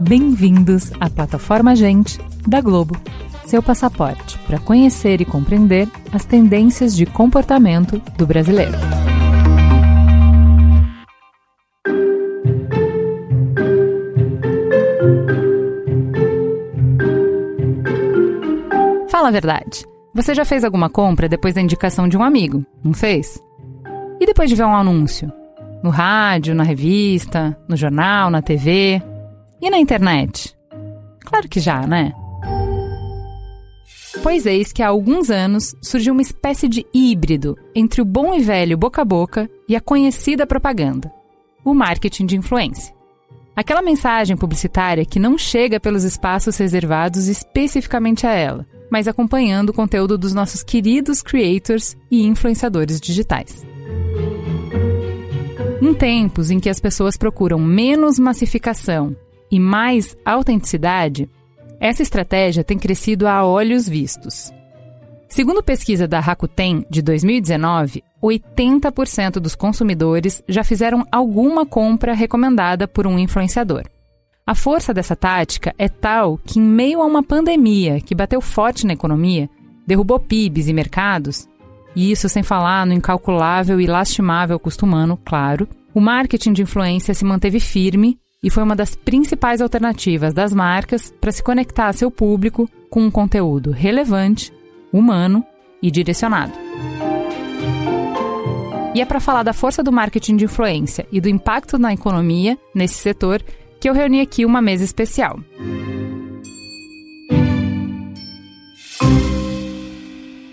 Bem-vindos à plataforma Gente da Globo, seu passaporte para conhecer e compreender as tendências de comportamento do brasileiro. Fala a verdade. Você já fez alguma compra depois da indicação de um amigo, não fez? E depois de ver um anúncio? No rádio, na revista, no jornal, na TV? E na internet? Claro que já, né? Pois eis que há alguns anos surgiu uma espécie de híbrido entre o bom e velho boca a boca e a conhecida propaganda: o marketing de influência. Aquela mensagem publicitária que não chega pelos espaços reservados especificamente a ela, mas acompanhando o conteúdo dos nossos queridos creators e influenciadores digitais. Em tempos em que as pessoas procuram menos massificação e mais autenticidade, essa estratégia tem crescido a olhos vistos. Segundo pesquisa da Rakuten de 2019, 80% dos consumidores já fizeram alguma compra recomendada por um influenciador. A força dessa tática é tal que, em meio a uma pandemia que bateu forte na economia, derrubou PIBs e mercados, e isso sem falar no incalculável e lastimável custo humano, claro, o marketing de influência se manteve firme e foi uma das principais alternativas das marcas para se conectar a seu público com um conteúdo relevante, humano e direcionado. E é para falar da força do marketing de influência e do impacto na economia nesse setor que eu reuni aqui uma mesa especial.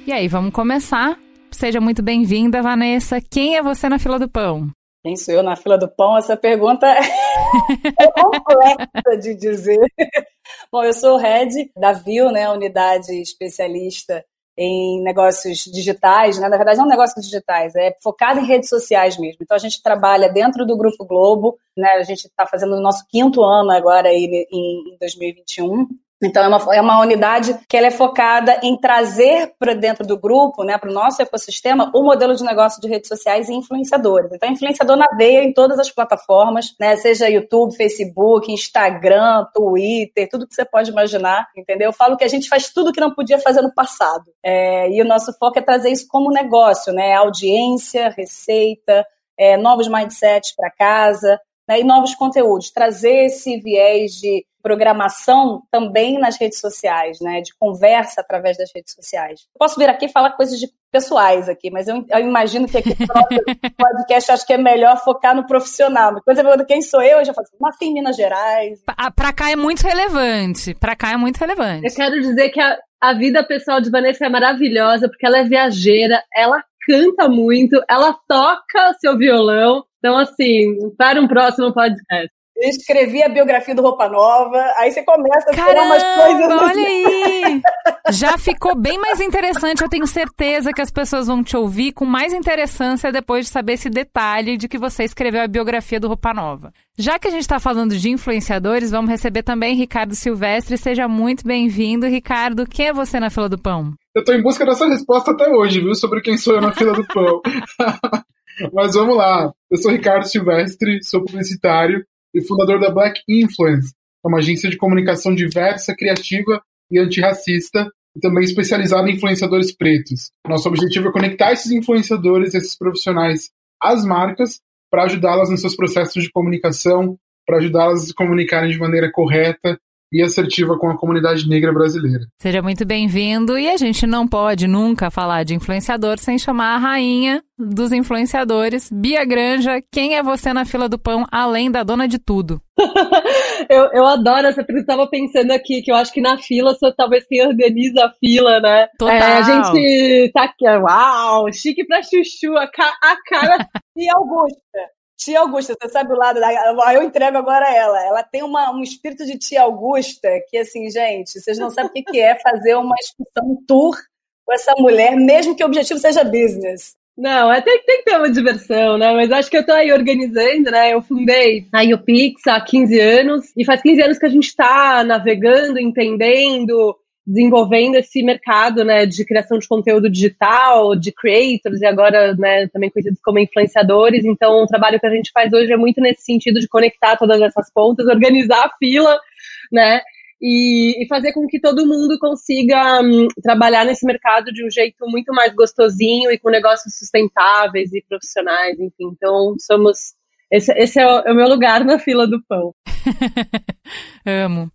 E aí, vamos começar? Seja muito bem-vinda, Vanessa. Quem é você na fila do pão? Quem sou eu na fila do pão? Essa pergunta é complexa de dizer. Bom, eu sou o Head da VIL, né, unidade especialista em negócios digitais, né? na verdade não negócios digitais, é focado em redes sociais mesmo. Então a gente trabalha dentro do Grupo Globo, né? a gente está fazendo o nosso quinto ano agora aí em 2021, então, é uma, é uma unidade que ela é focada em trazer para dentro do grupo, né, para o nosso ecossistema, o modelo de negócio de redes sociais e influenciadores. Então, influenciador na veia em todas as plataformas, né, seja YouTube, Facebook, Instagram, Twitter, tudo que você pode imaginar, entendeu? Eu falo que a gente faz tudo que não podia fazer no passado. É, e o nosso foco é trazer isso como negócio, né? Audiência, receita, é, novos mindsets para casa, né, e novos conteúdos, trazer esse viés de programação também nas redes sociais, né, de conversa através das redes sociais. Eu posso vir aqui e falar coisas de pessoais aqui, mas eu, eu imagino que aqui no podcast acho que é melhor focar no profissional. Quando você pergunta quem sou eu, eu já falo assim, nasci em Minas Gerais. Pra cá é muito relevante, pra cá é muito relevante. Eu quero dizer que a, a vida pessoal de Vanessa é maravilhosa, porque ela é viajeira, ela canta muito, ela toca seu violão, então, assim, para um próximo podcast. Eu escrevi a biografia do Roupa Nova, aí você começa a Caramba, umas coisas. Olha assim. aí! Já ficou bem mais interessante. Eu tenho certeza que as pessoas vão te ouvir com mais interessância depois de saber esse detalhe de que você escreveu a biografia do Roupa Nova. Já que a gente está falando de influenciadores, vamos receber também Ricardo Silvestre. Seja muito bem-vindo. Ricardo, quem é você na fila do pão? Eu estou em busca dessa resposta até hoje, viu? Sobre quem sou eu na fila do pão. Mas vamos lá. Eu sou Ricardo Silvestre, sou publicitário e fundador da Black Influence, é uma agência de comunicação diversa, criativa e antirracista, e também especializada em influenciadores pretos. Nosso objetivo é conectar esses influenciadores, esses profissionais, às marcas, para ajudá-las nos seus processos de comunicação, para ajudá-las a se comunicarem de maneira correta e assertiva com a comunidade negra brasileira. Seja muito bem-vindo. E a gente não pode nunca falar de influenciador sem chamar a rainha dos influenciadores, Bia Granja. Quem é você na fila do pão, além da dona de tudo? eu, eu adoro essa porque eu estava pensando aqui que eu acho que na fila sou talvez quem organiza a fila, né? Total. É, a gente tá aqui, uau, chique pra chuchu, a, ca a cara e Augusta. Tia Augusta, você sabe o lado da. Eu entrego agora ela. Ela tem uma, um espírito de tia Augusta que, assim, gente, vocês não sabem o que é fazer uma excursão, tour com essa mulher, mesmo que o objetivo seja business. Não, é, tem, tem que ter uma diversão, né? Mas acho que eu tô aí organizando, né? Eu fundei a UPix há 15 anos, e faz 15 anos que a gente tá navegando, entendendo, desenvolvendo esse mercado né, de criação de conteúdo digital, de creators e agora né, também conhecidos como influenciadores. Então, o trabalho que a gente faz hoje é muito nesse sentido de conectar todas essas pontas, organizar a fila, né? E, e fazer com que todo mundo consiga um, trabalhar nesse mercado de um jeito muito mais gostosinho e com negócios sustentáveis e profissionais, enfim. Então, somos. Esse, esse é, o, é o meu lugar na fila do pão. Amo.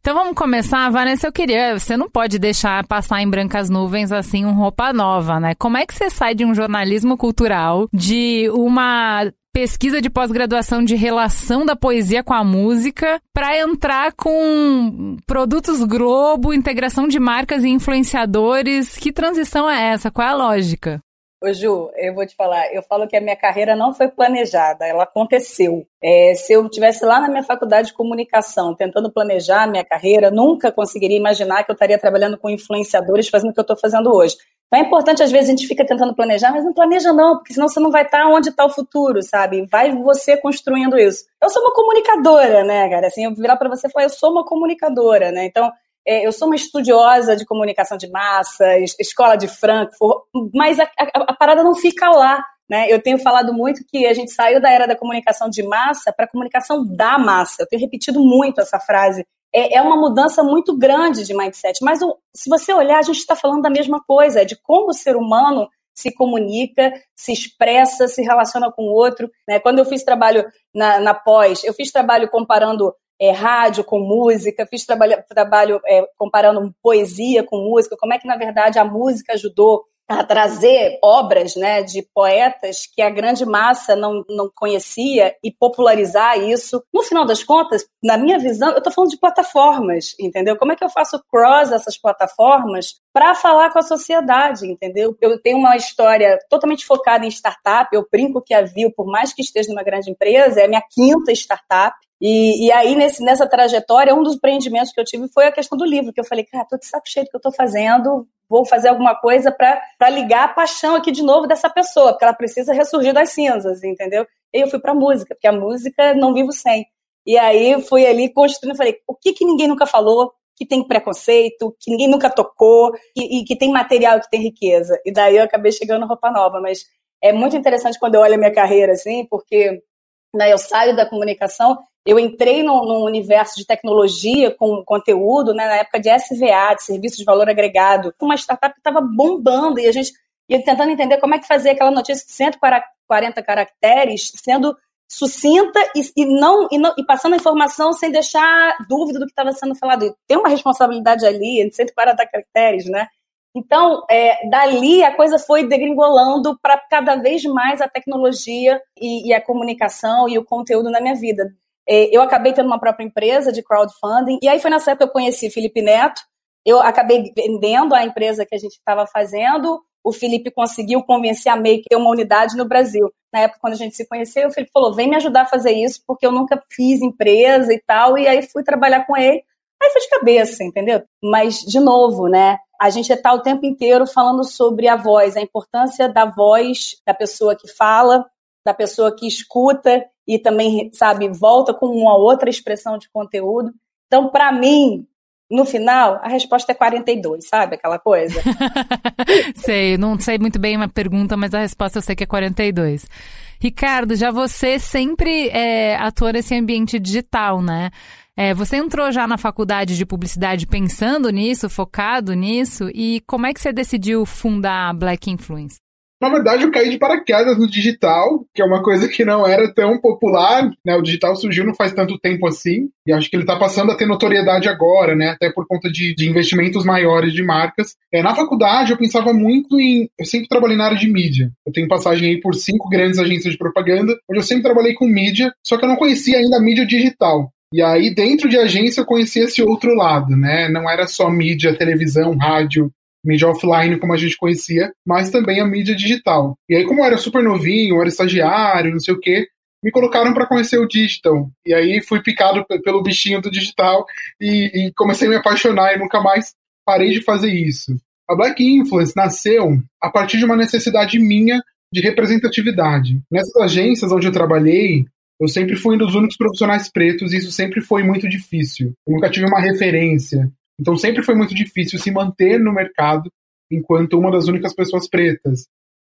Então vamos começar, Vanessa. Eu queria. Você não pode deixar passar em brancas nuvens assim um roupa nova, né? Como é que você sai de um jornalismo cultural, de uma pesquisa de pós-graduação de relação da poesia com a música para entrar com produtos Globo, integração de marcas e influenciadores. Que transição é essa? Qual é a lógica? Ô Ju, eu vou te falar, eu falo que a minha carreira não foi planejada, ela aconteceu. É, se eu tivesse lá na minha faculdade de comunicação tentando planejar a minha carreira, nunca conseguiria imaginar que eu estaria trabalhando com influenciadores fazendo o que eu estou fazendo hoje. Então é importante, às vezes, a gente fica tentando planejar, mas não planeja não, porque senão você não vai estar onde está o futuro, sabe? Vai você construindo isso. Eu sou uma comunicadora, né, cara? Assim, eu virar para você e falar, eu sou uma comunicadora, né? Então, é, eu sou uma estudiosa de comunicação de massa, escola de Frankfurt, mas a, a, a parada não fica lá. Né? Eu tenho falado muito que a gente saiu da era da comunicação de massa para a comunicação da massa. Eu tenho repetido muito essa frase. É, é uma mudança muito grande de mindset. Mas o, se você olhar, a gente está falando da mesma coisa, de como o ser humano se comunica, se expressa, se relaciona com o outro. Né? Quando eu fiz trabalho na, na pós, eu fiz trabalho comparando é, rádio com música, fiz trabalho, trabalho é, comparando poesia com música, como é que, na verdade, a música ajudou a trazer obras né, de poetas que a grande massa não, não conhecia e popularizar isso. No final das contas, na minha visão, eu estou falando de plataformas, entendeu? Como é que eu faço cross essas plataformas para falar com a sociedade, entendeu? Eu tenho uma história totalmente focada em startup, eu brinco que a Viu, por mais que esteja numa grande empresa, é minha quinta startup, e, e, aí, nesse, nessa trajetória, um dos empreendimentos que eu tive foi a questão do livro, que eu falei, cara, tô de saco cheio do que eu tô fazendo, vou fazer alguma coisa para ligar a paixão aqui de novo dessa pessoa, porque ela precisa ressurgir das cinzas, entendeu? E eu fui para música, porque a música não vivo sem. E aí fui ali construindo, falei, o que que ninguém nunca falou, que tem preconceito, que ninguém nunca tocou, e, e que tem material que tem riqueza. E daí eu acabei chegando roupa nova, mas é muito interessante quando eu olho a minha carreira assim, porque né, eu saio da comunicação eu entrei num, num, universo de tecnologia com conteúdo, né, na época de SVA, de serviço de valor agregado, uma startup que estava bombando e a gente ia tentando entender como é que fazer aquela notícia de 140 caracteres sendo sucinta e, e, não, e, não, e passando a informação sem deixar dúvida do que estava sendo falado. E tem uma responsabilidade ali, 140 caracteres, né? Então, é, dali a coisa foi degringolando para cada vez mais a tecnologia e, e, a comunicação e o conteúdo na minha vida. É, eu acabei tendo uma própria empresa de crowdfunding, e aí foi nessa época que eu conheci Felipe Neto, eu acabei vendendo a empresa que a gente estava fazendo, o Felipe conseguiu convencer a MEI que ter uma unidade no Brasil. Na época, quando a gente se conheceu, o Felipe falou, vem me ajudar a fazer isso, porque eu nunca fiz empresa e tal, e aí fui trabalhar com ele. Aí foi de cabeça, entendeu? Mas, de novo, né? A gente está o tempo inteiro falando sobre a voz, a importância da voz da pessoa que fala, da pessoa que escuta e também, sabe, volta com uma outra expressão de conteúdo. Então, para mim, no final, a resposta é 42, sabe? Aquela coisa. sei, não sei muito bem uma pergunta, mas a resposta eu sei que é 42. Ricardo, já você sempre é, atua nesse ambiente digital, né? É, você entrou já na faculdade de publicidade pensando nisso, focado nisso, e como é que você decidiu fundar a Black Influence? Na verdade, eu caí de paraquedas no digital, que é uma coisa que não era tão popular, né? O digital surgiu não faz tanto tempo assim, e acho que ele está passando a ter notoriedade agora, né? Até por conta de, de investimentos maiores de marcas. É, na faculdade, eu pensava muito em. Eu sempre trabalhei na área de mídia. Eu tenho passagem aí por cinco grandes agências de propaganda, onde eu sempre trabalhei com mídia, só que eu não conhecia ainda a mídia digital. E aí, dentro de agência, eu conhecia esse outro lado, né? Não era só mídia, televisão, rádio, mídia offline como a gente conhecia, mas também a mídia digital. E aí, como eu era super novinho, eu era estagiário, não sei o quê, me colocaram para conhecer o digital. E aí fui picado pelo bichinho do digital e, e, comecei a me apaixonar e nunca mais parei de fazer isso. A Black Influence nasceu a partir de uma necessidade minha de representatividade. Nessas agências onde eu trabalhei, eu sempre fui um dos únicos profissionais pretos e isso sempre foi muito difícil. Eu nunca tive uma referência. Então sempre foi muito difícil se manter no mercado enquanto uma das únicas pessoas pretas.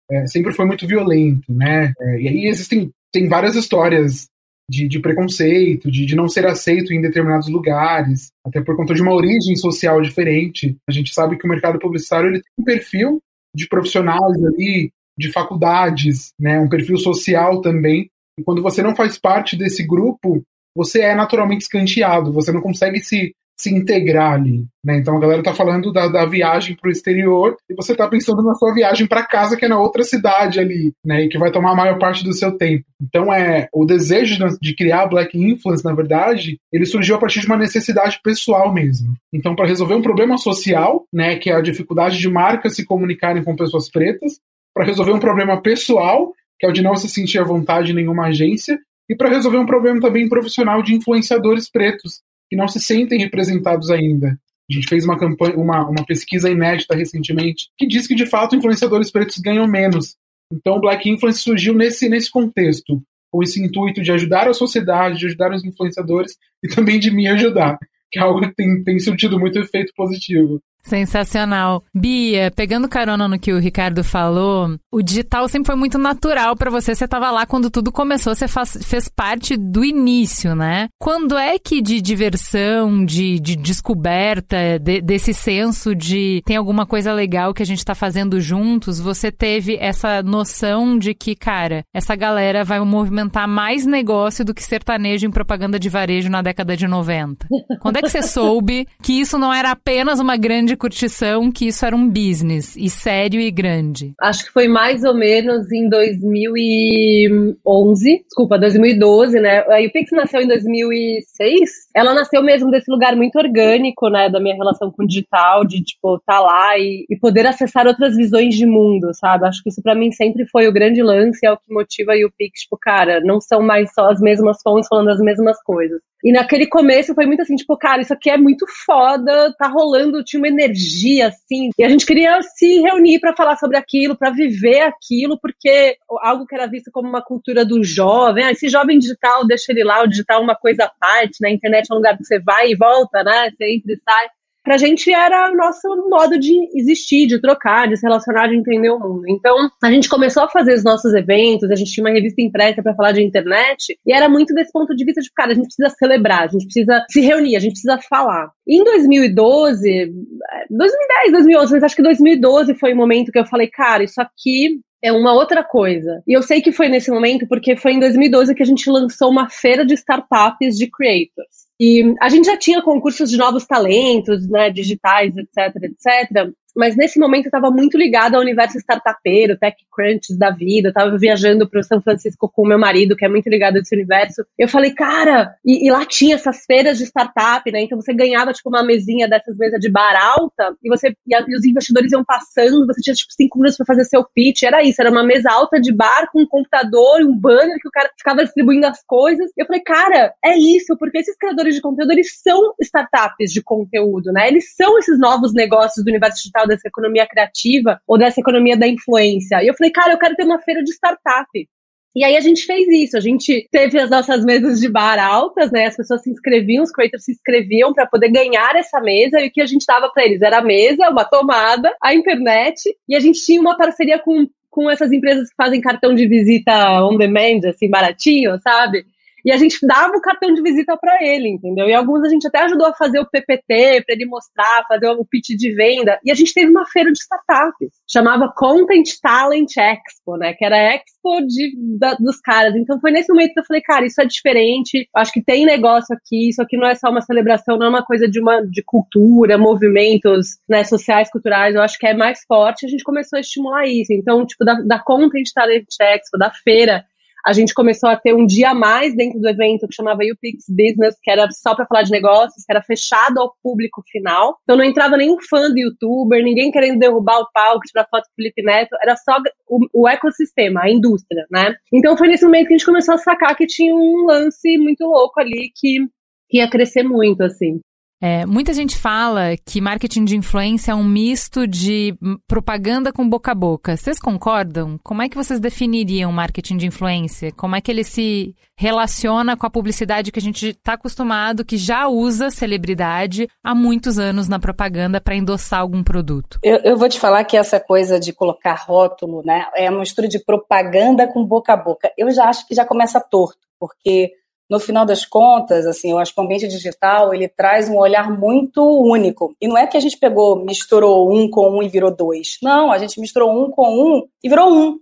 É, sempre foi muito violento, né? É, e aí existem tem várias histórias de, de preconceito, de, de, não ser aceito em determinados lugares, até por conta de uma origem social diferente. A gente sabe que o mercado publicitário ele tem um perfil de profissionais ali, de faculdades, né, um perfil social também. E quando você não faz parte desse grupo, você é naturalmente escanteado, você não consegue se se integrar ali. Né? Então a galera tá falando da, da viagem para o exterior e você tá pensando na sua viagem para casa, que é na outra cidade ali, né? E que vai tomar a maior parte do seu tempo. Então é o desejo de criar Black Influence, na verdade, ele surgiu a partir de uma necessidade pessoal mesmo. Então, para resolver um problema social, né, que é a dificuldade de marcas se comunicarem com pessoas pretas, para resolver um problema pessoal, que é o de não se sentir à vontade em nenhuma agência, e para resolver um problema também profissional de influenciadores pretos, que não se sentem representados ainda. A gente fez uma, campanha, uma, uma pesquisa inédita recentemente que diz que, de fato, influenciadores pretos ganham menos. Então, o Black Influence surgiu nesse, nesse contexto, com esse intuito de ajudar a sociedade, de ajudar os influenciadores e também de me ajudar, que é algo que tem, tem surtido muito efeito positivo. Sensacional. Bia, pegando carona no que o Ricardo falou, o digital sempre foi muito natural para você. Você estava lá quando tudo começou, você faz, fez parte do início, né? Quando é que de diversão, de, de descoberta, de, desse senso de tem alguma coisa legal que a gente está fazendo juntos, você teve essa noção de que, cara, essa galera vai movimentar mais negócio do que sertanejo em propaganda de varejo na década de 90? Quando é que você soube que isso não era apenas uma grande de curtição que isso era um business e sério e grande? Acho que foi mais ou menos em 2011, desculpa, 2012, né? A Pix nasceu em 2006. Ela nasceu mesmo desse lugar muito orgânico, né, da minha relação com o digital, de tipo tá lá e, e poder acessar outras visões de mundo, sabe? Acho que isso para mim sempre foi o grande lance, é o que motiva a Pix, tipo, cara, não são mais só as mesmas fontes falando as mesmas coisas. E naquele começo foi muito assim, tipo, cara, isso aqui é muito foda, tá rolando, tinha uma energia assim, e a gente queria se reunir para falar sobre aquilo, para viver aquilo, porque algo que era visto como uma cultura do jovem, ah, esse jovem digital, deixa ele lá, o digital é uma coisa à parte, na né? internet é um lugar que você vai e volta, né? Você entra e sai pra gente era o nosso modo de existir, de trocar, de se relacionar, de entender o mundo. Então, a gente começou a fazer os nossos eventos, a gente tinha uma revista impressa para falar de internet, e era muito desse ponto de vista de, cara, a gente precisa celebrar, a gente precisa se reunir, a gente precisa falar. Em 2012, 2010, 2011, mas acho que 2012 foi o momento que eu falei, cara, isso aqui é uma outra coisa. E eu sei que foi nesse momento porque foi em 2012 que a gente lançou uma feira de startups de creators. E a gente já tinha concursos de novos talentos, né, digitais, etc, etc. Mas nesse momento eu estava muito ligada ao universo startupeiro, tech crunches da vida. Eu tava viajando para o São Francisco com o meu marido, que é muito ligado a esse universo. Eu falei, cara, e, e, lá tinha essas feiras de startup, né? Então você ganhava tipo uma mesinha dessas mesas de bar alta e você e, a, e os investidores iam passando, você tinha tipo cinco minutos para fazer seu pitch. Era isso, era uma mesa alta de bar com um computador, um banner que o cara ficava distribuindo as coisas. Eu falei, cara, é isso, porque esses criadores de conteúdo eles são startups de conteúdo, né? Eles são esses novos negócios do universo digital dessa economia criativa ou dessa economia da influência. E eu falei, cara, eu quero ter uma feira de startup. E aí a gente fez isso, a gente teve as nossas mesas de bar altas, né? As pessoas se inscreviam, os creators se inscreviam para poder ganhar essa mesa e o que a gente dava para eles era a mesa, uma tomada, a internet e a gente tinha uma parceria com com essas empresas que fazem cartão de visita on demand, assim, baratinho, sabe? E a gente dava o cartão de visita para ele, entendeu? E alguns a gente até ajudou a fazer o PPT para ele mostrar, fazer o pitch de venda. E a gente teve uma feira de startups, chamava Content Talent Expo, né? Que era a expo de, da, dos caras. Então foi nesse momento que eu falei, cara, isso é diferente. Acho que tem negócio aqui. Isso aqui não é só uma celebração, não é uma coisa de uma de cultura, movimentos né, sociais, culturais. Eu acho que é mais forte. A gente começou a estimular isso. Então, tipo, da, da Content Talent Expo, da feira a gente começou a ter um dia a mais dentro do evento que chamava UPix Business, que era só para falar de negócios, que era fechado ao público final. Então não entrava nenhum fã do youtuber, ninguém querendo derrubar o palco, tirar foto do Felipe Neto, era só o, o ecossistema, a indústria, né? Então foi nesse momento que a gente começou a sacar que tinha um lance muito louco ali que, que ia crescer muito, assim. É, muita gente fala que marketing de influência é um misto de propaganda com boca a boca. Vocês concordam? Como é que vocês definiriam marketing de influência? Como é que ele se relaciona com a publicidade que a gente está acostumado, que já usa celebridade há muitos anos na propaganda para endossar algum produto? Eu, eu, vou te falar que essa coisa de colocar rótulo, né, é uma mistura de propaganda com boca a boca. Eu já acho que já começa torto, porque no final das contas, assim, eu acho que o ambiente digital ele traz um olhar muito único. E não é que a gente pegou, misturou um com um e virou dois. Não, a gente misturou um com um e virou um.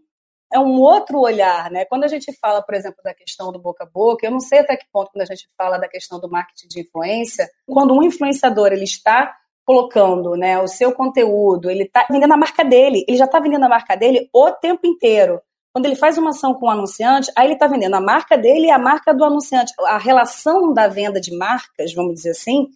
É um outro olhar, né? Quando a gente fala, por exemplo, da questão do boca a boca, eu não sei até que ponto quando a gente fala da questão do marketing de influência, quando um influenciador ele está colocando, né, o seu conteúdo, ele está vendendo a marca dele, ele já está vendendo a marca dele o tempo inteiro. Quando ele faz uma ação com o anunciante, aí ele está vendendo a marca dele e a marca do anunciante. A relação da venda de marcas, vamos dizer assim,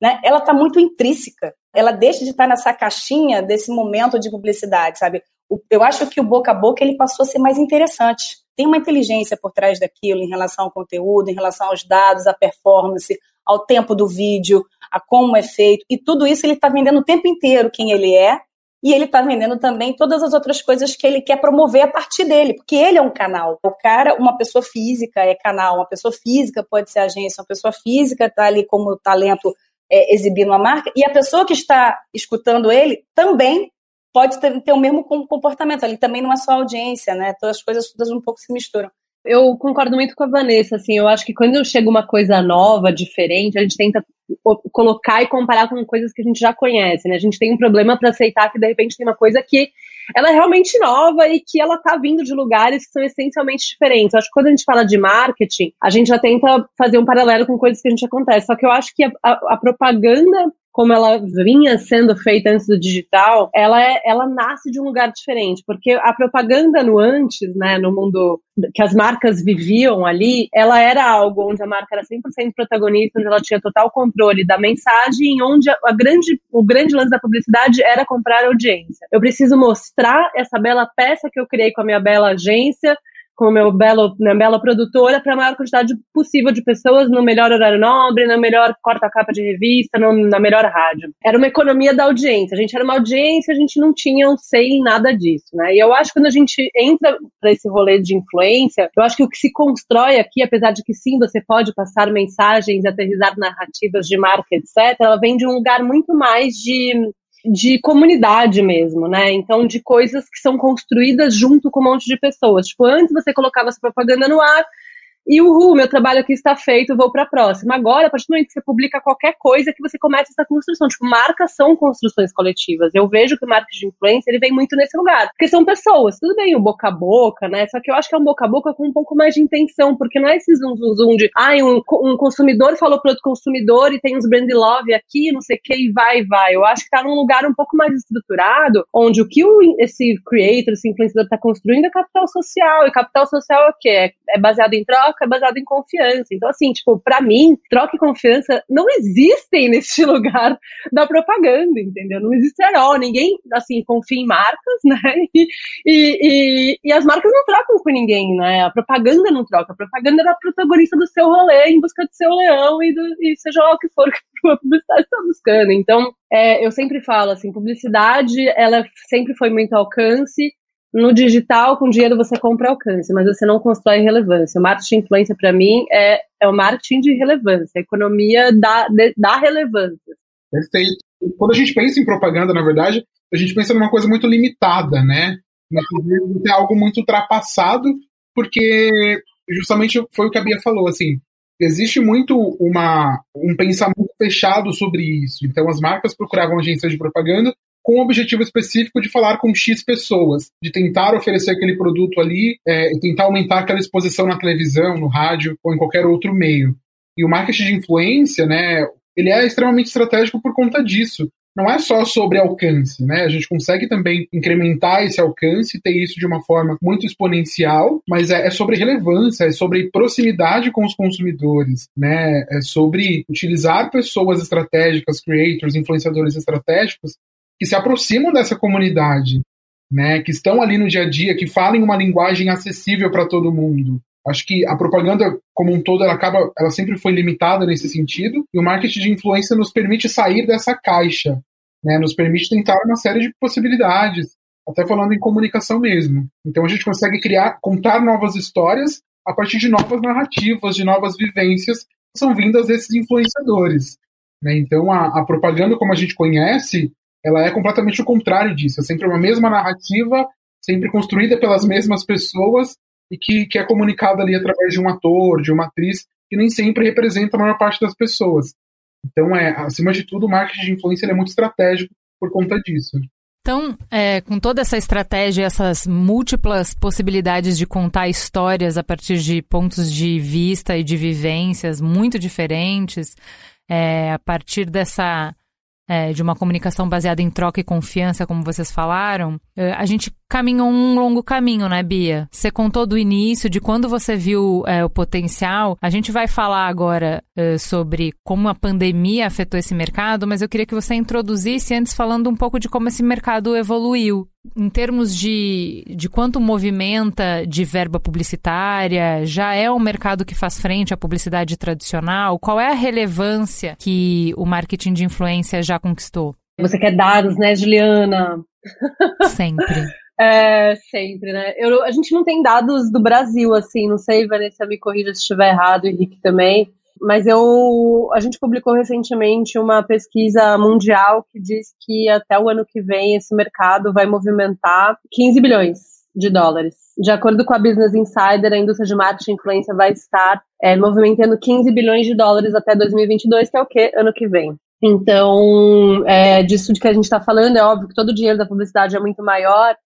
né, ela está muito intrínseca. Ela deixa de estar tá nessa caixinha desse momento de publicidade, sabe? Eu acho que o boca a boca ele passou a ser mais interessante. Tem uma inteligência por trás daquilo em relação ao conteúdo, em relação aos dados, à performance, ao tempo do vídeo, a como é feito. E tudo isso ele está vendendo o tempo inteiro quem ele é e ele está vendendo também todas as outras coisas que ele quer promover a partir dele, porque ele é um canal. O cara, uma pessoa física é canal, uma pessoa física pode ser agência, uma pessoa física está ali como talento é, exibindo uma marca, e a pessoa que está escutando ele também pode ter, ter o mesmo comportamento. Ali também não é só audiência, né? Todas as coisas todas um pouco se misturam eu concordo muito com a Vanessa, assim, eu acho que quando chega uma coisa nova, diferente, a gente tenta colocar e comparar com coisas que a gente já conhece, né? A gente tem um problema para aceitar que de repente tem uma coisa que ela é realmente nova e que ela tá vindo de lugares que são essencialmente diferentes. Eu acho que quando a gente fala de marketing, a gente já tenta fazer um paralelo com coisas que a gente acontece. Só que eu acho que a, a, a propaganda como ela vinha sendo feita antes do digital, ela, é, ela nasce de um lugar diferente, porque a propaganda no antes, né, no mundo que as marcas viviam ali, ela era algo onde a marca era 100% protagonista, onde ela tinha total controle da mensagem, onde a, a grande, o grande lance da publicidade era comprar audiência. Eu preciso mostrar essa bela peça que eu criei com a minha bela agência, com meu belo, minha bela produtora para a maior quantidade possível de pessoas no melhor horário nobre, na melhor corta-capa de revista, no, na melhor rádio. Era uma economia da audiência. A gente era uma audiência, a gente não tinha um sei em nada disso, né? E eu acho que quando a gente entra para esse rolê de influência, eu acho que o que se constrói aqui, apesar de que sim, você pode passar mensagens, aterrizar narrativas de marca, etc., ela vem de um lugar muito mais de de comunidade mesmo, né? Então, de coisas que são construídas junto com um monte de pessoas. Tipo, antes você colocava essa propaganda no ar, e o meu trabalho aqui está feito, vou para a próxima. Agora, a partir do momento que você publica qualquer coisa, que você começa essa construção. Tipo, marcas são construções coletivas. Eu vejo que o marketing de influência, ele vem muito nesse lugar. Porque são pessoas. Tudo bem, o boca a boca, né? Só que eu acho que é um boca a boca com um pouco mais de intenção, porque não é esse zoom, zoom, zoom de, ai, ah, um, um consumidor falou para outro consumidor e tem uns brand love aqui, não sei o que, e vai, vai. Eu acho que tá num lugar um pouco mais estruturado, onde o que o, esse creator, esse influenciador está construindo é capital social. E capital social é o quê? É, é baseado em troca, é baseada em confiança. Então, assim, tipo, para mim, troca e confiança não existem neste lugar da propaganda, entendeu? Não existe all. Ninguém, assim, confia em marcas, né? E, e, e, as marcas não trocam com ninguém, né? A propaganda não troca. A propaganda é a protagonista do seu rolê em busca do seu leão e, do, e seja lá o que for que a publicidade está buscando. Então, é, eu sempre falo, assim, publicidade, ela sempre foi muito alcance, no digital, com dinheiro você compra alcance, mas você não constrói relevância. O marketing influência, para mim, é, é o marketing de relevância, a economia da, de, da relevância. Perfeito. Quando a gente pensa em propaganda, na verdade, a gente pensa numa coisa muito limitada, né? É algo muito ultrapassado, porque justamente foi o que a Bia falou, assim, existe muito uma, um pensamento fechado sobre isso. Então, as marcas procuravam agências de propaganda com o objetivo específico de falar com X pessoas, de tentar oferecer aquele produto ali é, tentar aumentar aquela exposição na televisão, no rádio ou em qualquer outro meio. E o marketing de influência, né, ele é extremamente estratégico por conta disso. Não é só sobre alcance, né? A gente consegue também incrementar esse alcance, ter isso de uma forma muito exponencial, mas é, é sobre relevância, é sobre proximidade com os consumidores, né? É sobre utilizar pessoas estratégicas, creators, influenciadores estratégicos que se aproximam dessa comunidade, né, que estão ali no dia a dia, que falem uma linguagem acessível para todo mundo. Acho que a propaganda como um todo ela acaba, ela sempre foi limitada nesse sentido e o marketing de influência nos permite sair dessa caixa, né? Nos permite tentar uma série de possibilidades, até falando em comunicação mesmo. Então a gente consegue criar, contar novas histórias a partir de novas narrativas, de novas vivências que são vindas desses influenciadores. Né? Então a, a propaganda como a gente conhece, ela é completamente o contrário disso. É sempre uma mesma narrativa, sempre construída pelas mesmas pessoas e que, que é comunicada ali através de um ator, de uma atriz, que nem sempre representa a maior parte das pessoas. Então, é, acima de tudo, o marketing de influência é muito estratégico por conta disso. Então, é, com toda essa estratégia, essas múltiplas possibilidades de contar histórias a partir de pontos de vista e de vivências muito diferentes, é, a partir dessa é, de uma comunicação baseada em troca e confiança, como vocês falaram, é, a gente caminhou um longo caminho, né, Bia? Você contou do início, de quando você viu é, o potencial. A gente vai falar agora é, sobre como a pandemia afetou esse mercado, mas eu queria que você introduzisse antes falando um pouco de como esse mercado evoluiu em termos de, de quanto movimenta de verba publicitária, já é um mercado que faz frente à publicidade tradicional? Qual é a relevância que o marketing de influência já conquistou? Você quer dados, né, Juliana? Sempre. É, sempre, né? Eu, a gente não tem dados do Brasil, assim, não sei, Vanessa, me corrija se estiver errado, Henrique também. Mas eu, a gente publicou recentemente uma pesquisa mundial que diz que até o ano que vem esse mercado vai movimentar 15 bilhões de dólares. De acordo com a Business Insider, a indústria de marketing e influência vai estar é, movimentando 15 bilhões de dólares até 2022, que é o que? Ano que vem. Então, é, disso de que a gente está falando, é óbvio que todo o dinheiro da publicidade é muito maior,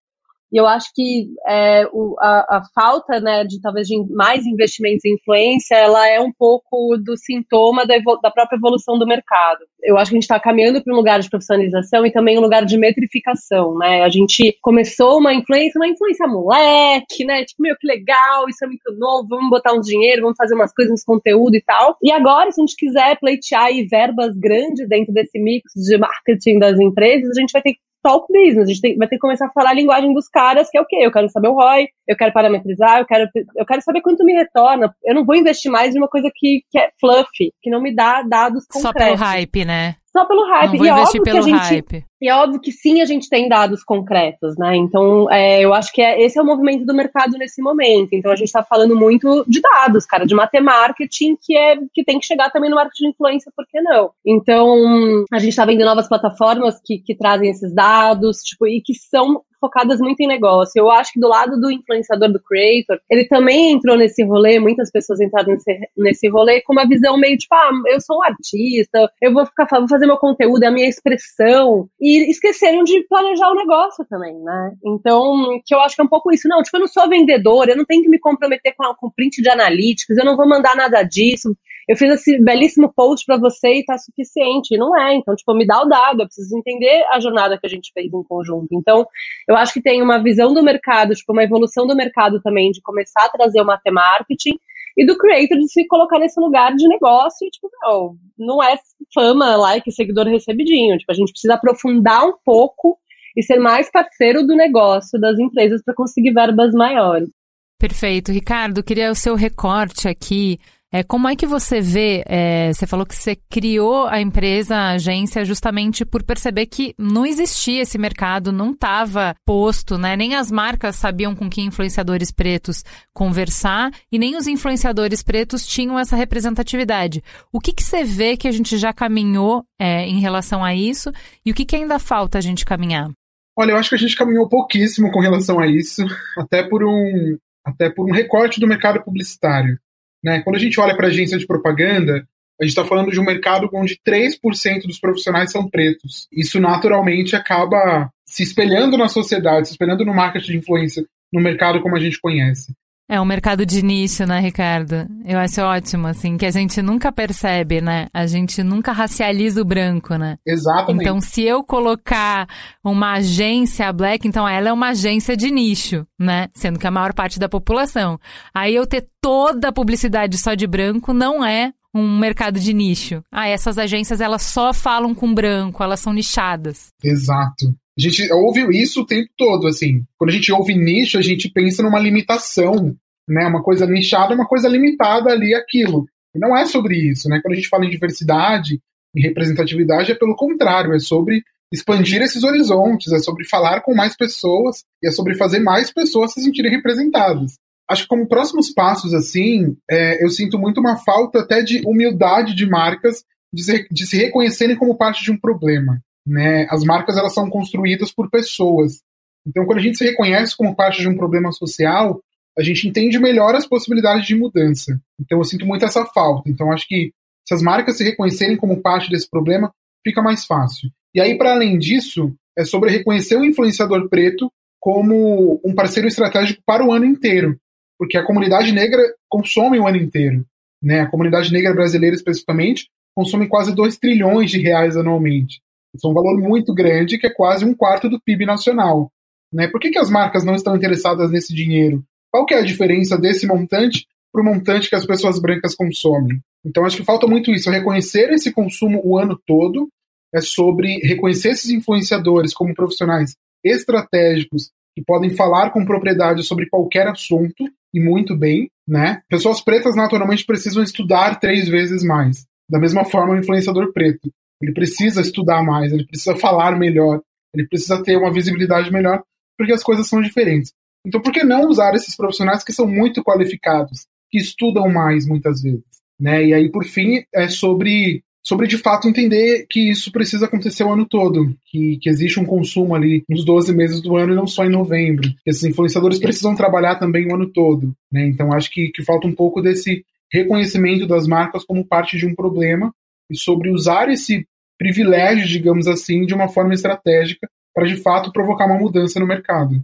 e eu acho que é, o, a, a, falta né, de talvez de mais investimentos em influência, ela é um pouco do sintoma da, da própria evolução do mercado. Eu acho que a gente está caminhando para um lugar de profissionalização e também um lugar de metrificação, né? A gente começou uma influência, uma influência moleque, né? Tipo, meu, que legal, isso é muito novo, vamos botar uns dinheiro, vamos fazer umas coisas, uns conteúdo e tal. E agora, se a gente quiser pleitear verbas grandes dentro desse mix de marketing das empresas, a gente vai ter que talk business. A gente tem, vai ter que começar a falar a linguagem dos caras, que é o quê? Eu quero saber o ROI, eu quero parametrizar, eu quero, eu quero saber quanto me retorna. Eu não vou investir mais em uma coisa que, que é fluffy, que não me dá dados concretos. Só pelo hype, né? Só pelo hype. Não vou e é investir pelo gente, hype. E é óbvio que sim, a gente tem dados concretos, né? Então, é, eu acho que é, esse é o movimento do mercado nesse momento. Então, a gente está falando muito de dados, cara, de matemarketing, que é que tem que chegar também no marketing de influência, por que não? Então, a gente está vendo novas plataformas que, que trazem esses dados, tipo, e que são focadas muito em negócio. Eu acho que do lado do influenciador, do creator, ele também entrou nesse rolê, muitas pessoas entraram nesse, nesse rolê com uma visão meio tipo, ah, eu sou um artista, eu vou ficar vou fazer meu conteúdo, é a minha expressão. E esqueceram de planejar o negócio também, né? Então, que eu acho que é um pouco isso. Não, tipo, eu não sou vendedor, eu não tenho que me comprometer com, com print de analíticos, eu não vou mandar nada disso eu fiz esse belíssimo post para você e tá suficiente. E não é. Então, tipo, me dá o dado, eu preciso entender a jornada que a gente fez em conjunto. Então, eu acho que tem uma visão do mercado, tipo, uma evolução do mercado também de começar a trazer o marketing e do creator de se colocar nesse lugar de negócio, tipo, não, não é fama, like, seguidor recebidinho. Tipo, a gente precisa aprofundar um pouco e ser mais parceiro do negócio das empresas para conseguir verbas maiores. Perfeito. Ricardo, queria o seu recorte aqui é, como é que você vê? É, você falou que você criou a empresa, a agência, justamente por perceber que não existia esse mercado, não estava posto, né? Nem as marcas sabiam com que influenciadores pretos conversar e nem os influenciadores pretos tinham essa representatividade. O que, que você vê que a gente já caminhou é, em relação a isso e o que, que ainda falta a gente caminhar? Olha, eu acho que a gente caminhou pouquíssimo com relação a isso, até por um, até por um recorte do mercado publicitário. Né? Quando a gente olha para agência de propaganda, a gente está falando de um mercado onde 3% dos profissionais são pretos. Isso naturalmente acaba se espelhando na sociedade, se espelhando no marketing de influência, no mercado como a gente conhece. É um mercado de nicho, né, Ricardo? Eu acho ótimo, assim, que a gente nunca percebe, né? A gente nunca racializa o branco, né? Exatamente. Então, se eu colocar uma agência black, então ela é uma agência de nicho, né? Sendo que a maior parte da população. Aí eu ter toda a publicidade só de branco não é um mercado de nicho. Ah, essas agências elas só falam com branco, elas são nichadas. Exato. A gente ouve isso o tempo todo, assim. Quando a gente ouve nicho, a gente pensa numa limitação né? Uma coisa nichada, uma coisa limitada ali aquilo. E não é sobre isso, né? Quando a gente fala em diversidade, em representatividade, é pelo contrário, é sobre expandir esses horizontes, é sobre falar com mais pessoas e é sobre fazer mais pessoas se sentirem representadas. Acho que como próximos passos, assim, é, eu sinto muito uma falta até de humildade de marcas de se, de se reconhecerem como parte de um problema. Né? As marcas elas são construídas por pessoas. Então, quando a gente se reconhece como parte de um problema social, a gente entende melhor as possibilidades de mudança. Então, eu sinto muito essa falta. Então, acho que se as marcas se reconhecerem como parte desse problema, fica mais fácil. E aí, para além disso, é sobre reconhecer o influenciador preto como um parceiro estratégico para o ano inteiro, porque a comunidade negra consome o ano inteiro. Né? A comunidade negra brasileira, especificamente, consome quase 2 trilhões de reais anualmente. Isso é um valor muito grande, que é quase um quarto do PIB nacional. Né? Por que, que as marcas não estão interessadas nesse dinheiro? Qual que é a diferença desse montante para o montante que as pessoas brancas consomem? Então, acho que falta muito isso, reconhecer esse consumo o ano todo, é sobre reconhecer esses influenciadores como profissionais estratégicos que podem falar com propriedade sobre qualquer assunto e muito bem, né? Pessoas pretas naturalmente precisam estudar três vezes mais. Da mesma forma, o influenciador preto. Ele precisa estudar mais, ele precisa falar melhor, ele precisa ter uma visibilidade melhor, porque as coisas são diferentes. Então, por que não usar esses profissionais que são muito qualificados, que estudam mais muitas vezes? Né? E aí, por fim, é sobre, sobre de fato entender que isso precisa acontecer o ano todo, que, que existe um consumo ali nos 12 meses do ano e não só em novembro. Esses influenciadores precisam trabalhar também o ano todo. Né? Então, acho que, que falta um pouco desse reconhecimento das marcas como parte de um problema e sobre usar esse privilégio, digamos assim, de uma forma estratégica para de fato provocar uma mudança no mercado.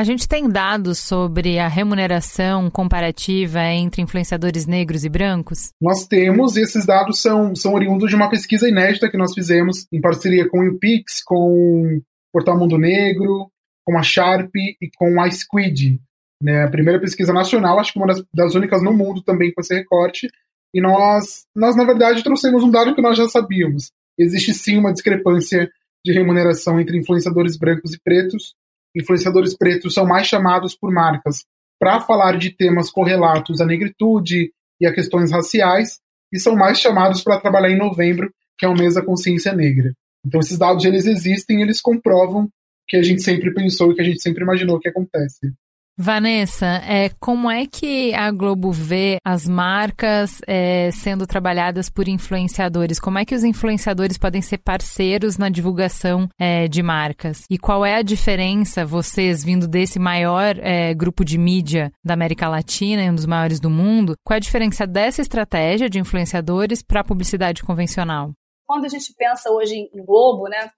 A gente tem dados sobre a remuneração comparativa entre influenciadores negros e brancos? Nós temos, e esses dados são, são oriundos de uma pesquisa inédita que nós fizemos em parceria com o UPix, com o Portal Mundo Negro, com a Sharp e com a Squid. Né? A primeira pesquisa nacional, acho que uma das, das únicas no mundo também com esse recorte. E nós, nós, na verdade, trouxemos um dado que nós já sabíamos. Existe sim uma discrepância de remuneração entre influenciadores brancos e pretos. Influenciadores pretos são mais chamados por marcas para falar de temas correlatos à negritude e a questões raciais, e são mais chamados para trabalhar em novembro, que é o mês da consciência negra. Então, esses dados eles existem, eles comprovam que a gente sempre pensou e que a gente sempre imaginou que acontece. Vanessa, é, como é que a Globo vê as marcas é, sendo trabalhadas por influenciadores? Como é que os influenciadores podem ser parceiros na divulgação é, de marcas? E qual é a diferença, vocês vindo desse maior é, grupo de mídia da América Latina, um dos maiores do mundo, qual é a diferença dessa estratégia de influenciadores para a publicidade convencional? Quando a gente pensa hoje em Globo, né?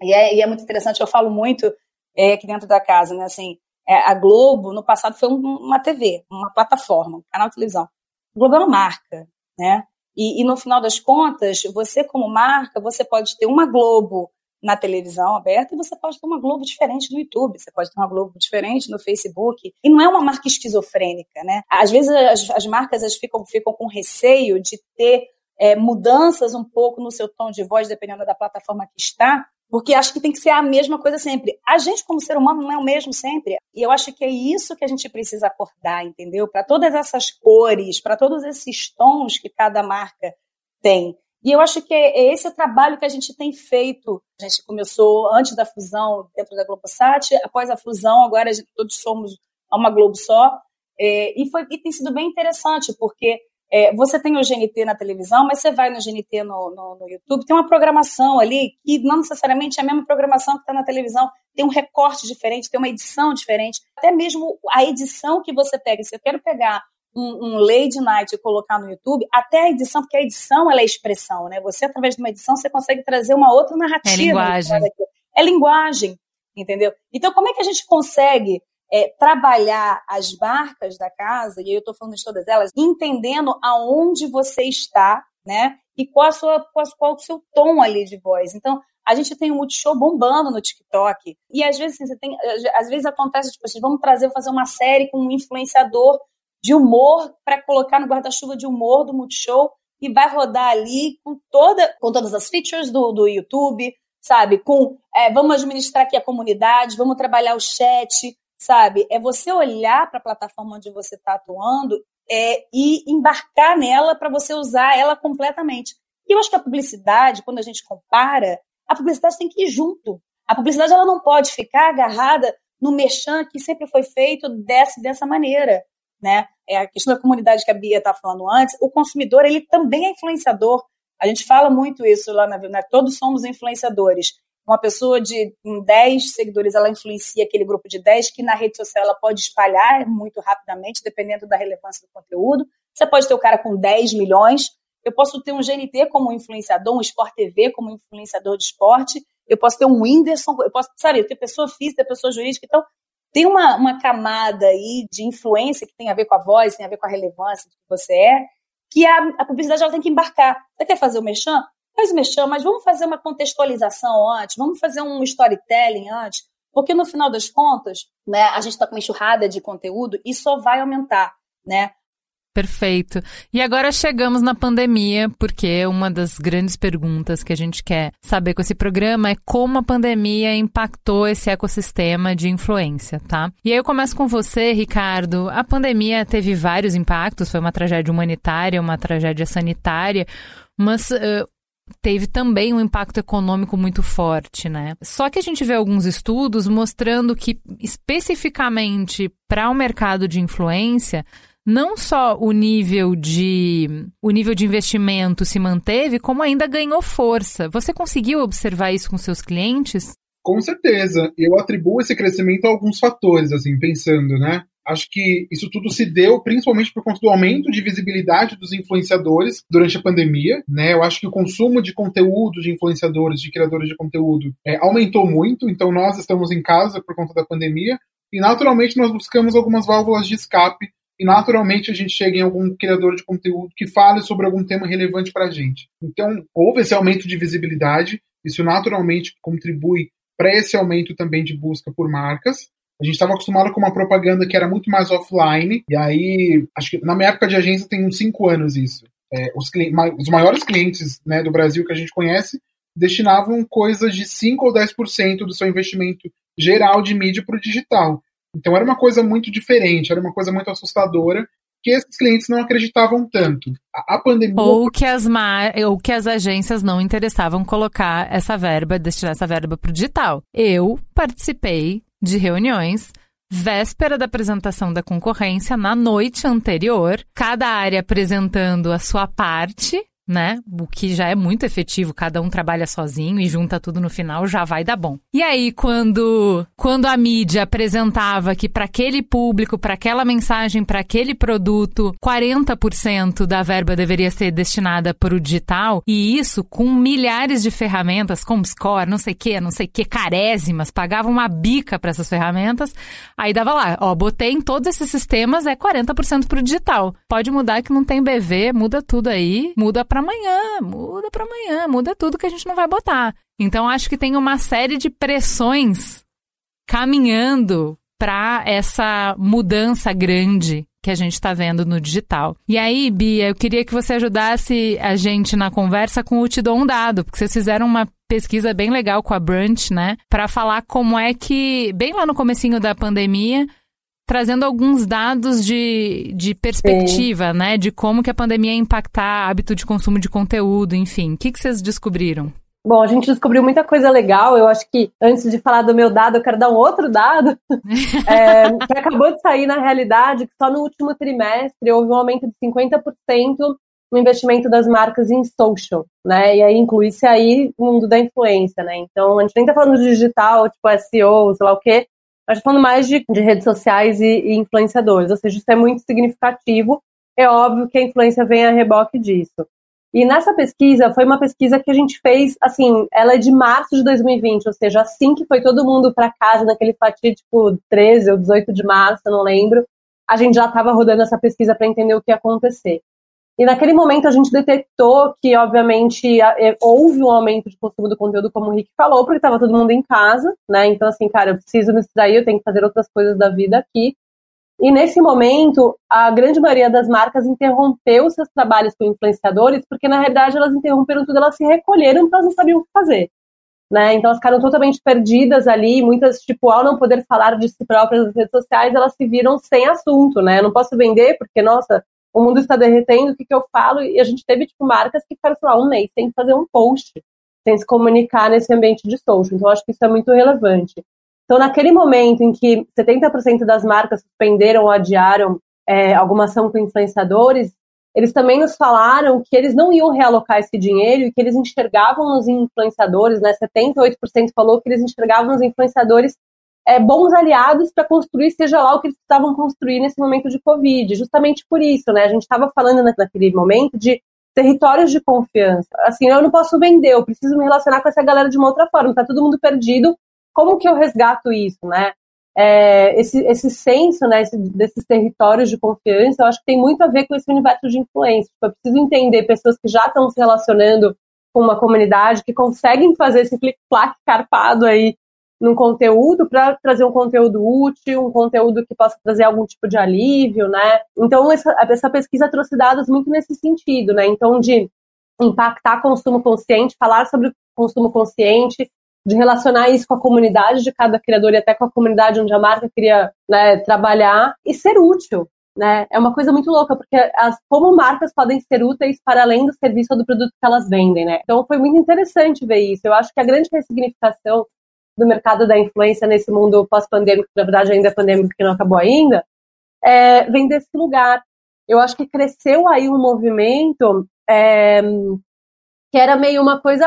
E é, e é muito interessante, eu falo muito é, aqui dentro da casa, né? Assim, a Globo, no passado, foi uma TV, uma plataforma, um canal de televisão. A Globo é uma marca, né? E, e, no final das contas, você como marca, você pode ter uma Globo na televisão aberta e você pode ter uma Globo diferente no YouTube, você pode ter uma Globo diferente no Facebook. E não é uma marca esquizofrênica, né? Às vezes as, as marcas as ficam, ficam com receio de ter é, mudanças um pouco no seu tom de voz, dependendo da plataforma que está, porque acho que tem que ser a mesma coisa sempre. A gente, como ser humano, não é o mesmo sempre. E eu acho que é isso que a gente precisa acordar, entendeu? Para todas essas cores, para todos esses tons que cada marca tem. E eu acho que é esse o trabalho que a gente tem feito. A gente começou antes da fusão dentro da Globosat, após a fusão, agora a gente, todos somos uma Globo só. É, e, foi, e tem sido bem interessante, porque é, você tem o GNT na televisão, mas você vai no GNT no, no, no, YouTube, tem uma programação ali que não necessariamente é a mesma programação que está na televisão, tem um recorte diferente, tem uma edição diferente. Até mesmo a edição que você pega, se eu quero pegar um, um Lady Night e colocar no YouTube, até a edição, porque a edição ela é expressão, né? Você, através de uma edição, você consegue trazer uma outra narrativa. É linguagem. É linguagem, entendeu? Então, como é que a gente consegue é, trabalhar as marcas da casa, e eu estou falando de todas elas, entendendo aonde você está, né? E qual, a sua, qual, qual o seu tom ali de voz. Então, a gente tem um multishow bombando no TikTok. E às vezes, assim, você tem, às vezes acontece, tipo assim, vamos trazer, fazer uma série com um influenciador de humor para colocar no guarda-chuva de humor do multishow e vai rodar ali com toda com todas as features do, do YouTube, sabe? Com é, vamos administrar aqui a comunidade, vamos trabalhar o chat, sabe? É você olhar para a plataforma onde você está atuando é, e embarcar nela para você usar ela completamente. E eu acho que a publicidade, quando a gente compara, a publicidade tem que ir junto. A publicidade ela não pode ficar agarrada no merchan que sempre foi feito dessa, dessa maneira. Né? É a questão da comunidade que a Bia está falando antes, o consumidor ele também é influenciador. A gente fala muito isso lá na né? todos somos influenciadores. Uma pessoa de 10 seguidores, ela influencia aquele grupo de 10, que na rede social ela pode espalhar muito rapidamente, dependendo da relevância do conteúdo. Você pode ter o cara com 10 milhões, eu posso ter um GNT como influenciador, um Sport TV como influenciador de esporte, eu posso ter um Whindersson, eu posso, sabe, ter pessoa física, pessoa jurídica. Então, tem uma, uma camada aí de influência que tem a ver com a voz, tem a ver com a relevância do que você é, que a, a publicidade ela tem que embarcar. Você quer fazer o merchan? Faz o mas vamos fazer uma contextualização antes, vamos fazer um storytelling antes, porque no final das contas, né, a gente está com uma enxurrada de conteúdo e só vai aumentar, né? Perfeito. E agora chegamos na pandemia, porque uma das grandes perguntas que a gente quer saber com esse programa é como a pandemia impactou esse ecossistema de influência, tá? E aí eu começo com você, Ricardo. A pandemia teve vários impactos, foi uma tragédia humanitária, uma tragédia sanitária, mas teve também um impacto econômico muito forte, né? Só que a gente vê alguns estudos mostrando que especificamente para o mercado de influência não só o nível de o nível de investimento se manteve, como ainda ganhou força. Você conseguiu observar isso com seus clientes? Com certeza. Eu atribuo esse crescimento a alguns fatores, assim, pensando, né? Acho que isso tudo se deu principalmente por conta do aumento de visibilidade dos influenciadores durante a pandemia, né? Eu acho que o consumo de conteúdo de influenciadores, de criadores de conteúdo, é, aumentou muito. Então nós estamos em casa por conta da pandemia e naturalmente nós buscamos algumas válvulas de escape e naturalmente a gente chega em algum criador de conteúdo que fale sobre algum tema relevante para a gente. Então, houve esse aumento de visibilidade, isso naturalmente contribui para esse aumento também de busca por marcas. A gente estava acostumado com uma propaganda que era muito mais offline, e aí, acho que na minha época de agência tem uns cinco anos isso. É, os, os, maiores clientes né, do Brasil que a gente conhece destinavam coisas de 5 ou 10% do seu investimento geral de mídia para o digital. Então era uma coisa muito diferente, era uma coisa muito assustadora que esses clientes não acreditavam tanto. A, a pandemia. Ou que, as ou que as agências não interessavam colocar essa verba, destinar essa verba para o digital. Eu participei de reuniões véspera da apresentação da concorrência, na noite anterior, cada área apresentando a sua parte né? O que já é muito efetivo, cada um trabalha sozinho e junta tudo no final, já vai dar bom. E aí, quando, quando a mídia apresentava que para aquele público, para aquela mensagem, para aquele produto, 40% da verba deveria ser destinada para o digital, e isso com milhares de ferramentas, como Score, não sei que, não sei que, carésimas, pagavam uma bica para essas ferramentas, aí dava lá, ó, botei em todos esses sistemas, é 40% para o digital. Pode mudar que não tem BV, muda tudo aí, muda para amanhã, muda para amanhã, muda tudo que a gente não vai botar. Então acho que tem uma série de pressões caminhando para essa mudança grande que a gente está vendo no digital. E aí, Bia, eu queria que você ajudasse a gente na conversa com o Te Dou um Dado, porque vocês fizeram uma pesquisa bem legal com a Brunch, né, para falar como é que, bem lá no comecinho da pandemia, trazendo alguns dados de, de perspectiva, Sim. né? De como que a pandemia ia impactar hábito de consumo de conteúdo, enfim. O que, que vocês descobriram? Bom, a gente descobriu muita coisa legal. Eu acho que antes de falar do meu dado, eu quero dar um outro dado é, que acabou de sair na realidade, que só no último trimestre houve um aumento de 50% no investimento das marcas em social, né? E aí inclui-se aí o mundo da influência, né? Então, a gente nem tá falando de digital, tipo SEO, sei lá o quê, mas falando mais de, de redes sociais e, e, influenciadores, ou seja, isso é muito significativo. É óbvio que a influência vem a reboque disso. E nessa pesquisa, foi uma pesquisa que a gente fez, assim, ela é de março de 2020, ou seja, assim que foi todo mundo para casa, naquele fatídico 13 ou 18 de março, não lembro, a gente já estava rodando essa pesquisa para entender o que ia acontecer. E naquele momento a gente detectou que, obviamente, é, houve um aumento de consumo do conteúdo, como o Rick falou, porque estava todo mundo em casa, né? Então, assim, cara, eu preciso me distrair, eu tenho que fazer outras coisas da vida aqui. E nesse momento, a grande maioria das marcas interrompeu seus trabalhos com influenciadores, porque na realidade elas interromperam tudo, elas se recolheram porque elas não sabiam o que fazer. né? Então elas ficaram totalmente perdidas ali, muitas, tipo, ao não poder falar de si próprias nas redes sociais, elas se viram sem assunto, né? Eu não posso vender porque, nossa, o mundo está derretendo, o que, que eu falo? E a gente teve, tipo, marcas que ficaram, sei lá, um mês sem fazer um post, sem se comunicar nesse ambiente de social. Então, acho que isso é muito relevante. Então, naquele momento em que 70% das marcas suspenderam ou adiaram é, alguma ação com influenciadores, eles também nos falaram que eles não iam realocar esse dinheiro e que eles enxergavam os influenciadores, né? 78% falou que eles enxergavam os influenciadores é, bons aliados para construir, seja lá o que eles precisavam construir nesse momento de Covid. Justamente por isso, né? A gente estava falando naquele momento de territórios de confiança. Assim, eu não posso vender, eu preciso me relacionar com essa galera de uma outra forma. Está todo mundo perdido. Como que eu resgato isso, né? É, esse, esse senso né, esse, desses territórios de confiança, eu acho que tem muito a ver com esse universo de influência. Tipo, eu preciso entender pessoas que já estão se relacionando com uma comunidade, que conseguem fazer esse clique-claque carpado aí num conteúdo para trazer um conteúdo útil, um conteúdo que possa trazer algum tipo de alívio, né? Então, essa, essa pesquisa trouxe dados muito nesse sentido, né? Então, de impactar consumo consciente, falar sobre consumo consciente, de relacionar isso com a comunidade de cada criador e até com a comunidade onde a marca queria né, trabalhar e ser útil. Né? É uma coisa muito louca, porque as, como marcas podem ser úteis para além do serviço ou do produto que elas vendem, né? Então foi muito interessante ver isso. Eu acho que a grande ressignificação do mercado da influência nesse mundo pós-pandêmico, na verdade ainda é pandêmico que não acabou ainda, é, vem desse lugar. Eu acho que cresceu aí um movimento é, que era meio uma coisa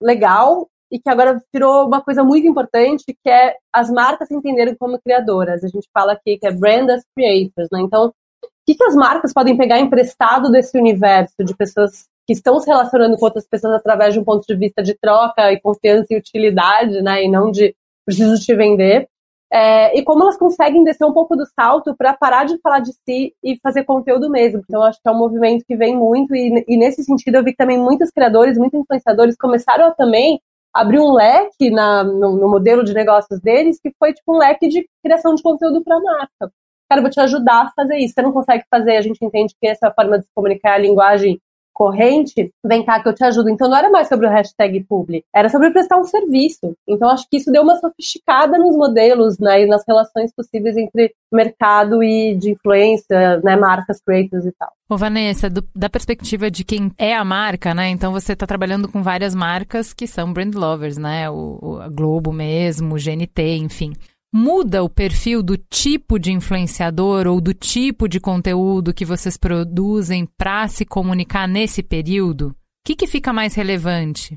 legal e que agora virou uma coisa muito importante, que é as marcas se entenderem como criadoras. A gente fala aqui que é brand as creators, né? Então, o que, que as marcas podem pegar emprestado desse universo de pessoas que estão se relacionando com outras pessoas através de um ponto de vista de troca e confiança e utilidade, né, e não de preciso te vender. É, e como elas conseguem descer um pouco do salto para parar de falar de si e fazer conteúdo mesmo. Então, acho que é um movimento que vem muito, e, e nesse sentido, eu vi que também muitos criadores, muitos influenciadores começaram a também abrir um leque na, no, no, modelo de negócios deles, que foi tipo um leque de criação de conteúdo para a marca. Cara, eu vou te ajudar a fazer isso. Você não consegue fazer, a gente entende que essa forma de se comunicar é a linguagem corrente, vem cá que eu te ajudo. Então não era mais sobre o hashtag publi, era sobre prestar um serviço. Então acho que isso deu uma sofisticada nos modelos, né, e nas relações possíveis entre mercado e de influência, né, marcas, creators e tal. Ô Vanessa, do, da perspectiva de quem é a marca, né? Então você está trabalhando com várias marcas que são brand lovers, né? O, o a Globo mesmo, o GNT, enfim muda o perfil do tipo de influenciador ou do tipo de conteúdo que vocês produzem para se comunicar nesse período? O que, que fica mais relevante?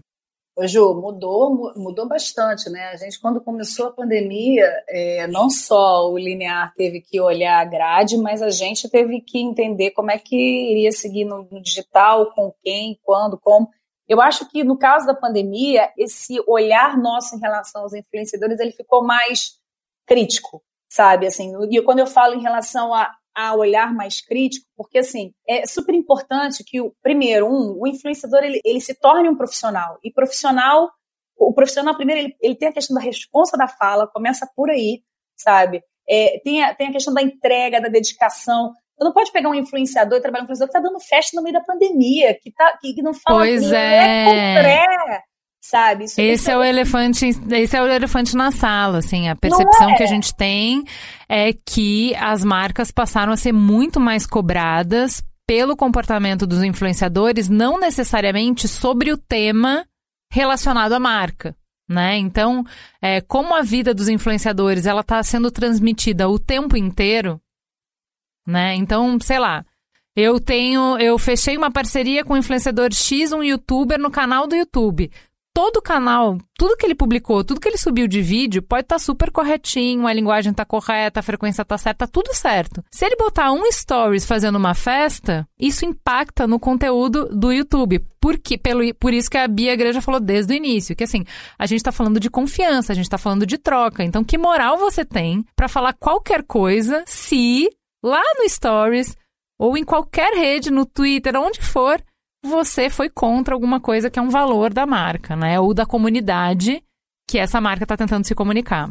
Ô, Ju, mudou, mudou bastante, né? A gente, quando começou a pandemia, é, não só o linear teve que olhar a grade, mas a gente teve que entender como é que iria seguir no, no digital, com quem, quando, como. Eu acho que no caso da pandemia, esse olhar nosso em relação aos influenciadores, ele ficou mais crítico, sabe? Assim, e quando eu falo em relação a, a olhar mais crítico, porque assim, é super importante que o primeiro, um, o influenciador ele, ele se torne um profissional. E profissional, o profissional primeiro ele, ele tem a questão da resposta da fala, começa por aí, sabe? É, tem, a, tem a questão da entrega, da dedicação. Você não pode pegar um influenciador e trabalhar um influenciador que está dando festa no meio da pandemia, que, tá, que, que não fala pois é. é sabe? Isso, esse isso é, é o elefante, esse é o elefante na sala, assim, a percepção é. que a gente tem é que as marcas passaram a ser muito mais cobradas pelo comportamento dos influenciadores, não necessariamente sobre o tema relacionado à marca. Né? Então, é, como a vida dos influenciadores ela está sendo transmitida o tempo inteiro, né? Então, sei lá, eu tenho, eu fechei uma parceria com o influenciador X, um youtuber no canal do YouTube todo o canal, tudo que ele publicou, tudo que ele subiu de vídeo, pode estar tá super corretinho, a linguagem tá correta, a frequência tá certa, tá tudo certo. Se ele botar um stories fazendo uma festa, isso impacta no conteúdo do YouTube. Por, quê? Pelo, por isso que a Bia Igreja falou desde o início, que assim, a gente tá falando de confiança, a gente tá falando de troca. Então, que moral você tem para falar qualquer coisa se lá no stories ou em qualquer rede, no Twitter, onde for, você foi contra alguma coisa que é um valor da marca, né? Ou da comunidade que essa marca está tentando se comunicar.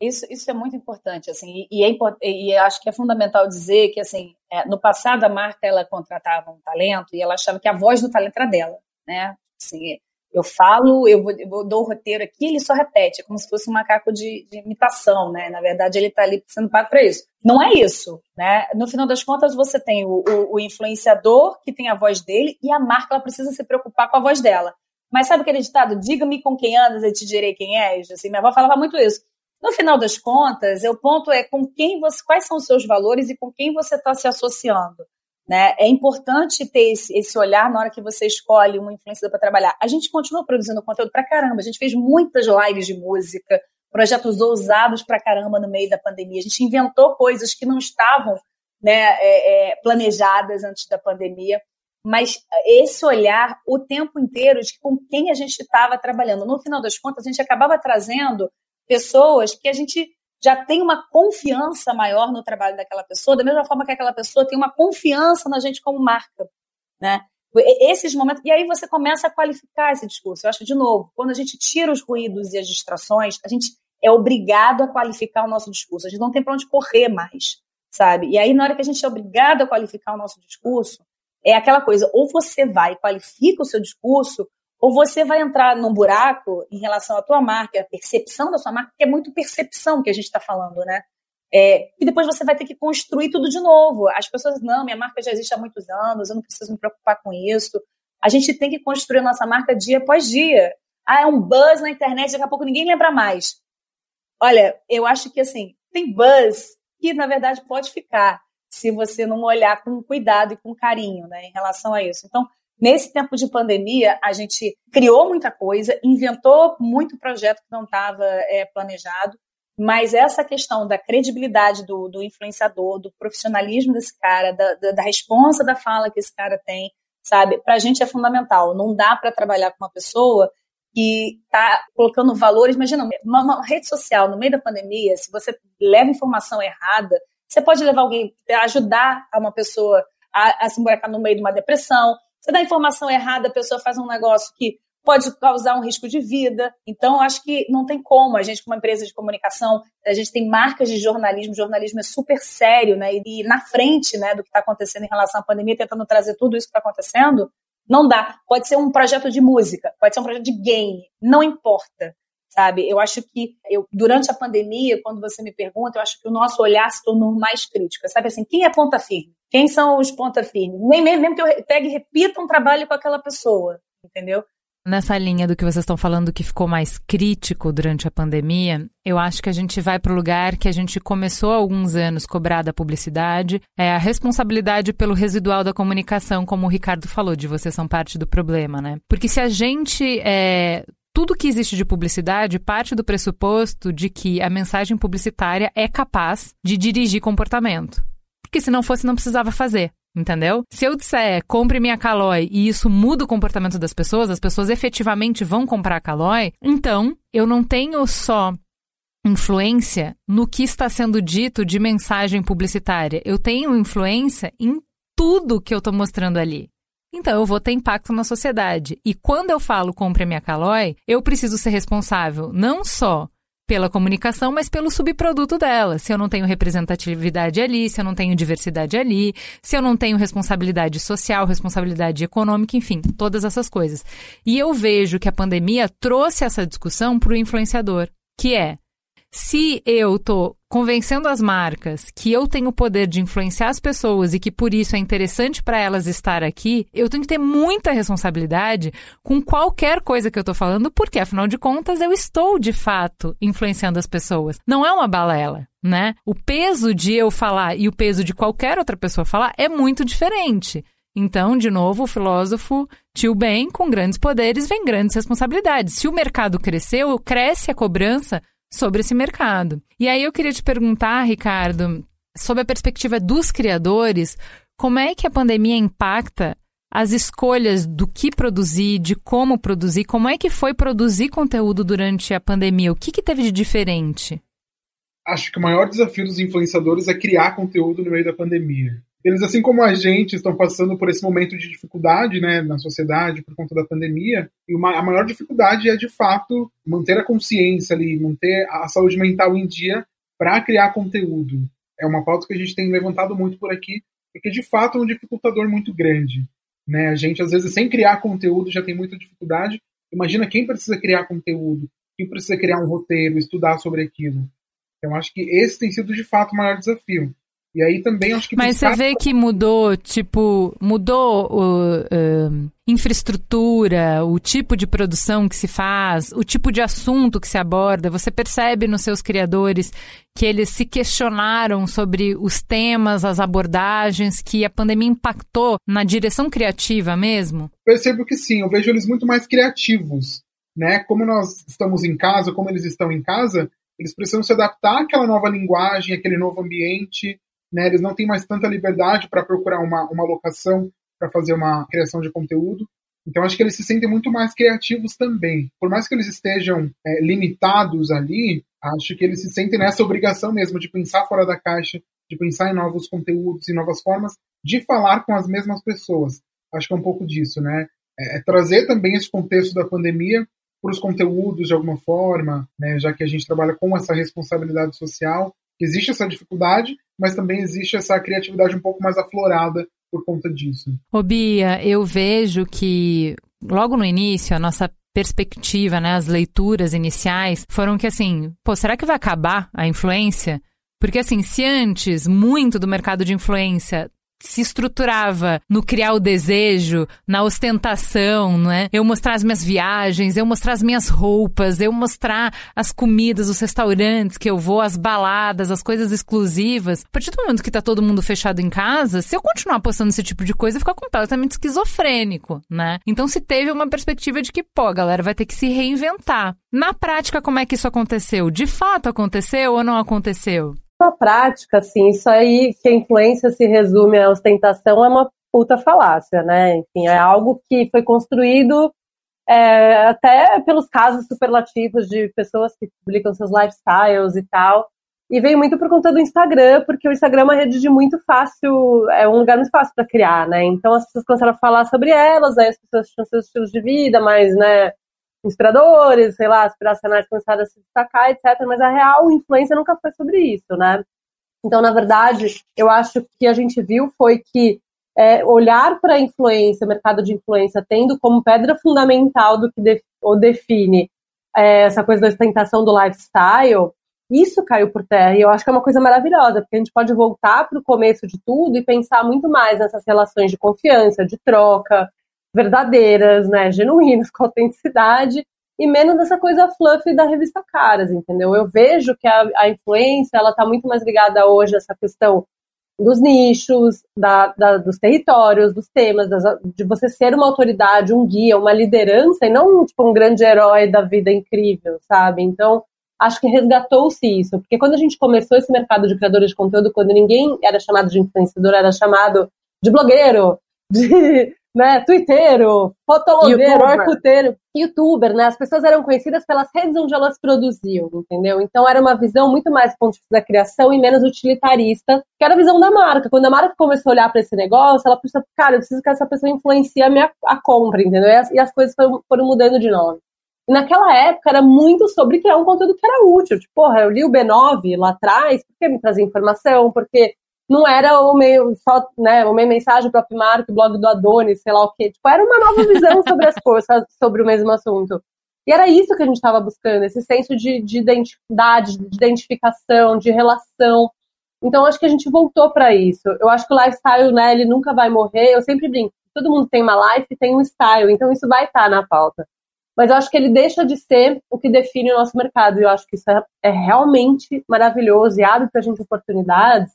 Isso, isso é muito importante, assim, e, é, e acho que é fundamental dizer que, assim, é, no passado a marca ela contratava um talento e ela achava que a voz do talento era dela, né? Assim, Eu falo, eu, vou, eu dou o roteiro aqui, ele só repete, é como se fosse um macaco de, de imitação, né? Na verdade, ele está ali sendo pago para isso. Não é isso, né? No final das contas, você tem o, o, o, influenciador, que tem a voz dele, e a marca ela precisa se preocupar com a voz dela. Mas sabe aquele ditado? Diga-me com quem andas e te direi quem és? Assim, minha avó falava muito isso. No final das contas, o ponto é com quem você, quais são os seus valores e com quem você está se associando. Né? É importante ter esse, esse, olhar na hora que você escolhe uma influência para trabalhar. A gente continua produzindo conteúdo para caramba. A gente fez muitas lives de música, projetos ousados para caramba no meio da pandemia. A gente inventou coisas que não estavam né, é, é, planejadas antes da pandemia. Mas esse olhar o tempo inteiro de com quem a gente estava trabalhando. No final das contas, a gente acabava trazendo pessoas que a gente já tem uma confiança maior no trabalho daquela pessoa, da mesma forma que aquela pessoa tem uma confiança na gente como marca, né? Esses momentos, e aí você começa a qualificar esse discurso. Eu acho, de novo, quando a gente tira os ruídos e as distrações, a gente é obrigado a qualificar o nosso discurso. A gente não tem para onde correr mais, sabe? E aí, na hora que a gente é obrigado a qualificar o nosso discurso, é aquela coisa, ou você vai e qualifica o seu discurso, ou você vai entrar num buraco em relação à tua marca, a percepção da sua marca, que é muito percepção que a gente está falando, né? É, e depois você vai ter que construir tudo de novo. As pessoas, não, minha marca já existe há muitos anos, eu não preciso me preocupar com isso. A gente tem que construir a nossa marca dia após dia. Ah, é um buzz na internet, daqui a pouco ninguém lembra mais. Olha, eu acho que assim, tem buzz que na verdade pode ficar se você não olhar com cuidado e com carinho, né, em relação a isso. Então, Nesse tempo de pandemia, a gente criou muita coisa, inventou muito projeto que não estava é, planejado, mas essa questão da credibilidade do, do influenciador, do profissionalismo desse cara, da, da, da responsa da fala que esse cara tem, sabe? Para a gente é fundamental. Não dá para trabalhar com uma pessoa que está colocando valores. Imagina, uma, uma, rede social no meio da pandemia, se você leva informação errada, você pode levar alguém, ajudar uma pessoa a, a se emburacar no meio de uma depressão, você dá informação errada, a pessoa faz um negócio que pode causar um risco de vida. Então, acho que não tem como. A gente, como empresa de comunicação, a gente tem marcas de jornalismo, o jornalismo é super sério, né? E, na frente né, do que está acontecendo em relação à pandemia, tentando trazer tudo isso que está acontecendo, não dá. Pode ser um projeto de música, pode ser um projeto de game, não importa. Sabe, eu acho que eu, durante a pandemia, quando você me pergunta, eu acho que o nosso olhar se tornou mais crítico. Sabe assim, quem é ponta firme? Quem são os ponta firmes? Nem mesmo que eu pegue e repita um trabalho com aquela pessoa, entendeu? Nessa linha do que vocês estão falando que ficou mais crítico durante a pandemia, eu acho que a gente vai para o lugar que a gente começou há alguns anos cobrar da publicidade, é a responsabilidade pelo residual da comunicação, como o Ricardo falou, de vocês são parte do problema, né? Porque se a gente é, tudo que existe de publicidade parte do pressuposto de que a mensagem publicitária é capaz de dirigir comportamento porque se não fosse, não precisava fazer. Entendeu? Se eu disser compre minha Calói e isso muda o comportamento das pessoas, as pessoas efetivamente vão comprar Calói, então eu não tenho só influência no que está sendo dito de mensagem publicitária. Eu tenho influência em tudo que eu estou mostrando ali. Então eu vou ter impacto na sociedade. E quando eu falo compre minha Calói, eu preciso ser responsável não só pela comunicação, mas pelo subproduto dela. Se eu não tenho representatividade ali, se eu não tenho diversidade ali, se eu não tenho responsabilidade social, responsabilidade econômica, enfim, todas essas coisas. E eu vejo que a pandemia trouxe essa discussão para o influenciador, que é se eu estou convencendo as marcas que eu tenho o poder de influenciar as pessoas e que por isso é interessante para elas estar aqui, eu tenho que ter muita responsabilidade com qualquer coisa que eu estou falando, porque afinal de contas eu estou de fato influenciando as pessoas. Não é uma balela, né? O peso de eu falar e o peso de qualquer outra pessoa falar é muito diferente. Então, de novo, o filósofo tio Ben, com grandes poderes vem grandes responsabilidades. Se o mercado cresceu, cresce a cobrança sobre esse mercado. E aí eu queria te perguntar, Ricardo, sob a perspectiva dos criadores, como é que a pandemia impacta as escolhas do que produzir, de como produzir, como é que foi produzir conteúdo durante a pandemia? O que, que teve de diferente? Acho que o maior desafio dos influenciadores é criar conteúdo no meio da pandemia. Eles, assim como a gente, estão passando por esse momento de dificuldade né, na sociedade por conta da pandemia. E uma, a maior dificuldade é, de fato, manter a consciência ali, manter a saúde mental em dia para criar conteúdo. É uma pauta que a gente tem levantado muito por aqui, porque, de fato, é um dificultador muito grande. Né? A gente, às vezes, sem criar conteúdo, já tem muita dificuldade. Imagina quem precisa criar conteúdo, quem precisa criar um roteiro, estudar sobre aquilo. Eu acho que esse tem sido de fato o maior desafio. E aí também acho que. Mas você vê que mudou, tipo, mudou o, uh, infraestrutura, o tipo de produção que se faz, o tipo de assunto que se aborda. Você percebe nos seus criadores que eles se questionaram sobre os temas, as abordagens, que a pandemia impactou na direção criativa mesmo? Percebo que sim, eu vejo eles muito mais criativos. Né? Como nós estamos em casa, como eles estão em casa, eles precisam se adaptar àquela nova linguagem, aquele novo ambiente né? Eles não têm mais tanta liberdade para procurar uma, uma locação para fazer uma criação de conteúdo. Então acho que eles se sentem muito mais criativos também. Por mais que eles estejam é, limitados ali, acho que eles se sentem nessa obrigação mesmo de pensar fora da caixa, de pensar em novos conteúdos e novas formas de falar com as mesmas pessoas. Acho que é um pouco disso, né? É, é trazer também esse contexto da pandemia para os conteúdos de alguma forma, né? Já que a gente trabalha com essa responsabilidade social, existe essa dificuldade, mas também existe essa criatividade um pouco mais aflorada por conta disso. Ô Bia, eu vejo que logo no início a nossa perspectiva, né, as leituras iniciais foram que assim, pô, será que vai acabar a influência? Porque assim, se antes muito do mercado de influência se estruturava no criar o desejo, na ostentação, não é? Eu mostrar as minhas viagens, eu mostrar as minhas roupas, eu mostrar as comidas, os restaurantes que eu vou, as baladas, as coisas exclusivas. A partir do momento que tá todo mundo fechado em casa, se eu continuar postando esse tipo de coisa, fica completamente esquizofrênico, né? Então se teve uma perspectiva de que, pô, a galera vai ter que se reinventar. Na prática, como é que isso aconteceu? De fato aconteceu ou não aconteceu? Na prática, assim, isso aí que a influência se resume à ostentação é uma puta falácia, né? Enfim, é algo que foi construído é, até pelos casos superlativos de pessoas que publicam seus lifestyles e tal. E veio muito por conta do Instagram, porque o Instagram é uma rede de muito fácil, é um lugar muito fácil para criar, né? Então as pessoas começaram a falar sobre elas, aí as pessoas tinham seus estilos de vida, mais, né, inspiradores, sei lá, aspiracionais começaram a se destacar, etc. Mas a real influência nunca foi sobre isso, né? Então, na verdade, eu acho que a gente viu foi que é, olhar para a influência, o mercado de influência, tendo como pedra fundamental do que def o define é, essa coisa da ostentação do lifestyle, isso caiu por terra. E eu acho que é uma coisa maravilhosa, porque a gente pode voltar para o começo de tudo e pensar muito mais nessas relações de confiança, de troca, verdadeiras, né, genuínas, com autenticidade, e menos essa coisa fluffy da revista Caras, entendeu? Eu vejo que a, a influência, ela está muito mais ligada hoje a essa questão dos nichos, da, da, dos territórios, dos temas, das, de você ser uma autoridade, um guia, uma liderança, e não tipo, um grande herói da vida incrível, sabe? Então, acho que resgatou-se isso, porque quando a gente começou esse mercado de criadores de conteúdo, quando ninguém era chamado de influenciador, era chamado de blogueiro, de né, twitteiro, fotologueiro, arcuteiro, youtuber, né? As pessoas eram conhecidas pelas redes onde elas produziam, entendeu? Então era uma visão muito mais do ponto de vista da criação e menos utilitarista, que era a visão da marca. Quando a marca começou a olhar para esse negócio, ela pensou, cara, eu preciso que essa pessoa influencie a minha a compra, entendeu? E as, e as coisas foram, foram mudando de nome. E naquela época era muito sobre criar um conteúdo que era útil. Tipo, porra, eu li o B9 lá atrás, porque me trazia informação, porque não era o meio só, né, o meio mensagem do Upmark, o blog do Adonis, sei lá o quê. Tipo, era uma nova visão sobre as coisas, sobre o mesmo assunto. E era isso que a gente estava buscando, esse senso de, de identidade, de identificação, de relação. Então, acho que a gente voltou para isso. Eu acho que o lifestyle, né, ele nunca vai morrer. Eu sempre brinco, todo mundo tem uma life e tem um style, então isso vai estar tá na pauta. Mas eu acho que ele deixa de ser o que define o nosso mercado. E eu acho que isso é, é realmente maravilhoso e abre para a gente oportunidades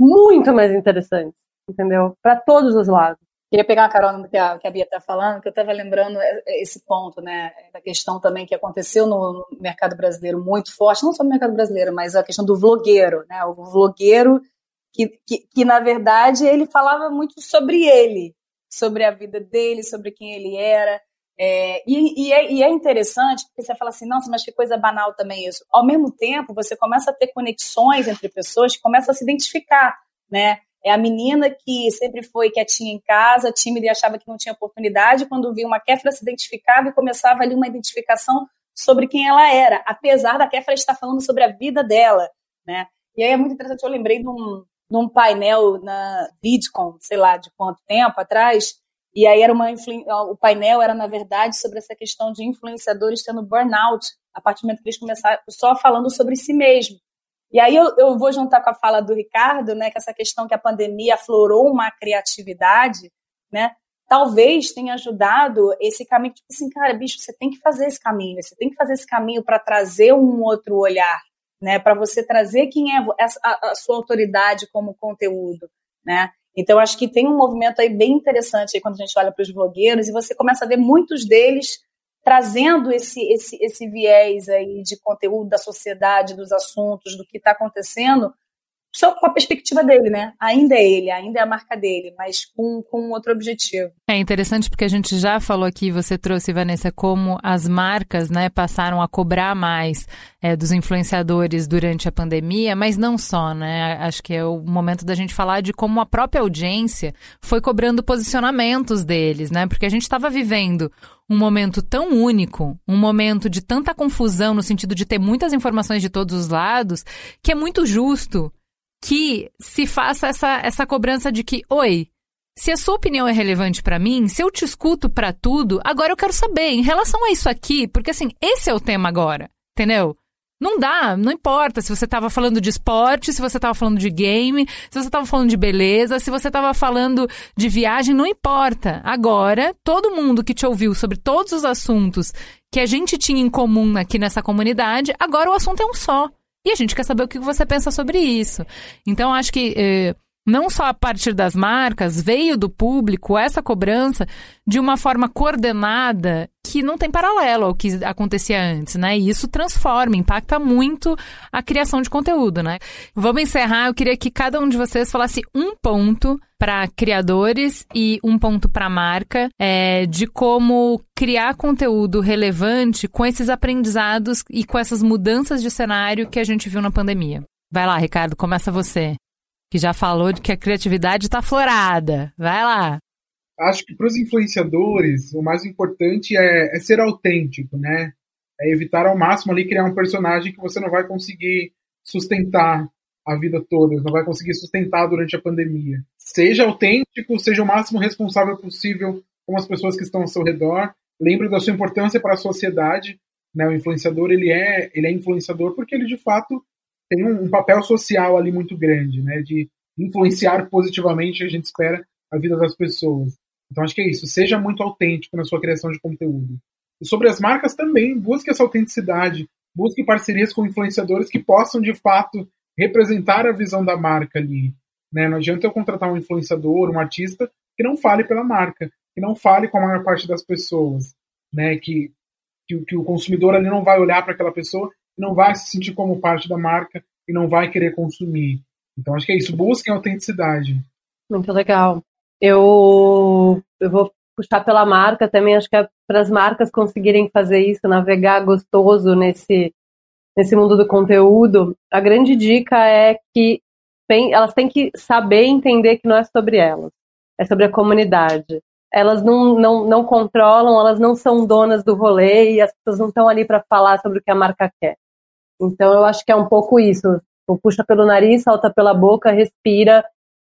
muito mais interessantes, entendeu? Para todos os lados. Queria pegar uma carona do que a, que a Bia está falando, que eu estava lembrando é, é esse ponto, né, da questão também que aconteceu no mercado brasileiro muito forte, não só no mercado brasileiro, mas a questão do vlogueiro, né, o vlogueiro que, que, que na verdade ele falava muito sobre ele, sobre a vida dele, sobre quem ele era, é, e, e, é, e, é, interessante, porque você fala assim, nossa, mas que coisa banal também isso. Ao mesmo tempo, você começa a ter conexões entre pessoas que começam a se identificar, né? É a menina que sempre foi quietinha em casa, tímida e achava que não tinha oportunidade, quando viu uma Kéfera se identificava e começava ali uma identificação sobre quem ela era, apesar da Kéfera estar falando sobre a vida dela, né? E aí é muito interessante, eu lembrei de um, de um painel na VidCon, sei lá de quanto tempo atrás, E aí era uma o painel era na verdade sobre essa questão de influenciadores tendo burnout a partir do momento que eles começaram só falando sobre si mesmo. E aí eu, eu vou juntar com a fala do Ricardo, né, que essa questão que a pandemia aflorou uma criatividade, né, talvez tenha ajudado esse caminho, tipo assim, cara, bicho, você tem que fazer esse caminho, você tem que fazer esse caminho para trazer um outro olhar, né, para você trazer quem é a, a, sua autoridade como conteúdo, né. Então, acho que tem um movimento aí bem interessante aí quando a gente olha para os blogueiros e você começa a ver muitos deles trazendo esse, esse, esse viés aí de conteúdo da sociedade, dos assuntos, do que está acontecendo, só com a perspectiva dele, né? Ainda é ele, ainda é a marca dele, mas com, com outro objetivo. É interessante porque a gente já falou aqui, você trouxe, Vanessa, como as marcas né, passaram a cobrar mais é, dos influenciadores durante a pandemia, mas não só, né? Acho que é o momento da gente falar de como a própria audiência foi cobrando posicionamentos deles, né? Porque a gente estava vivendo um momento tão único, um momento de tanta confusão no sentido de ter muitas informações de todos os lados, que é muito justo que se faça essa, essa cobrança de que, oi, se a sua opinião é relevante para mim, se eu te escuto para tudo, agora eu quero saber em relação a isso aqui, porque assim, esse é o tema agora, entendeu? Não dá, não importa se você estava falando de esporte, se você estava falando de game, se você estava falando de beleza, se você estava falando de viagem, não importa. Agora, todo mundo que te ouviu sobre todos os assuntos que a gente tinha em comum aqui nessa comunidade, agora o assunto é um só. E a gente quer saber o que você pensa sobre isso. Então, acho que eh, não só a partir das marcas, veio do público essa cobrança de uma forma coordenada que não tem paralelo ao que acontecia antes, né? E isso transforma, impacta muito a criação de conteúdo, né? Vamos encerrar. Eu queria que cada um de vocês falasse um ponto para criadores e um ponto para marca é, de como criar conteúdo relevante com esses aprendizados e com essas mudanças de cenário que a gente viu na pandemia. Vai lá, Ricardo, começa você, que já falou de que a criatividade está florada. Vai lá. Acho que para os influenciadores, o mais importante é, é ser autêntico, né? É evitar ao máximo ali criar um personagem que você não vai conseguir sustentar a vida toda, não vai conseguir sustentar durante a pandemia. Seja autêntico, seja o máximo responsável possível com as pessoas que estão ao seu redor. Lembre da sua importância para a sociedade. Né? O influenciador ele é, ele é influenciador porque ele de fato tem um, um papel social ali muito grande, né? De influenciar positivamente, a gente espera, a vida das pessoas. Então acho que é isso. Seja muito autêntico na sua criação de conteúdo. E sobre as marcas também, busque essa autenticidade, busque parcerias com influenciadores que possam de fato representar a visão da marca ali. Né? Não adianta eu contratar um influenciador, um artista que não fale pela marca, que não fale com a maior parte das pessoas, né? Que, que, que o consumidor ali não vai olhar para aquela pessoa, não vai se sentir como parte da marca e não vai querer consumir. Então acho que é isso, busquem autenticidade. Muito legal. Eu, eu vou puxar pela marca também, acho que é para as marcas conseguirem fazer isso, navegar gostoso nesse nesse mundo do conteúdo, a grande dica é que tem, elas têm que saber entender que não é sobre elas, é sobre a comunidade. Elas não, não, não controlam, elas não são donas do rolê e as pessoas não estão ali para falar sobre o que a marca quer. Então eu acho que é um pouco isso. Puxa pelo nariz, salta pela boca, respira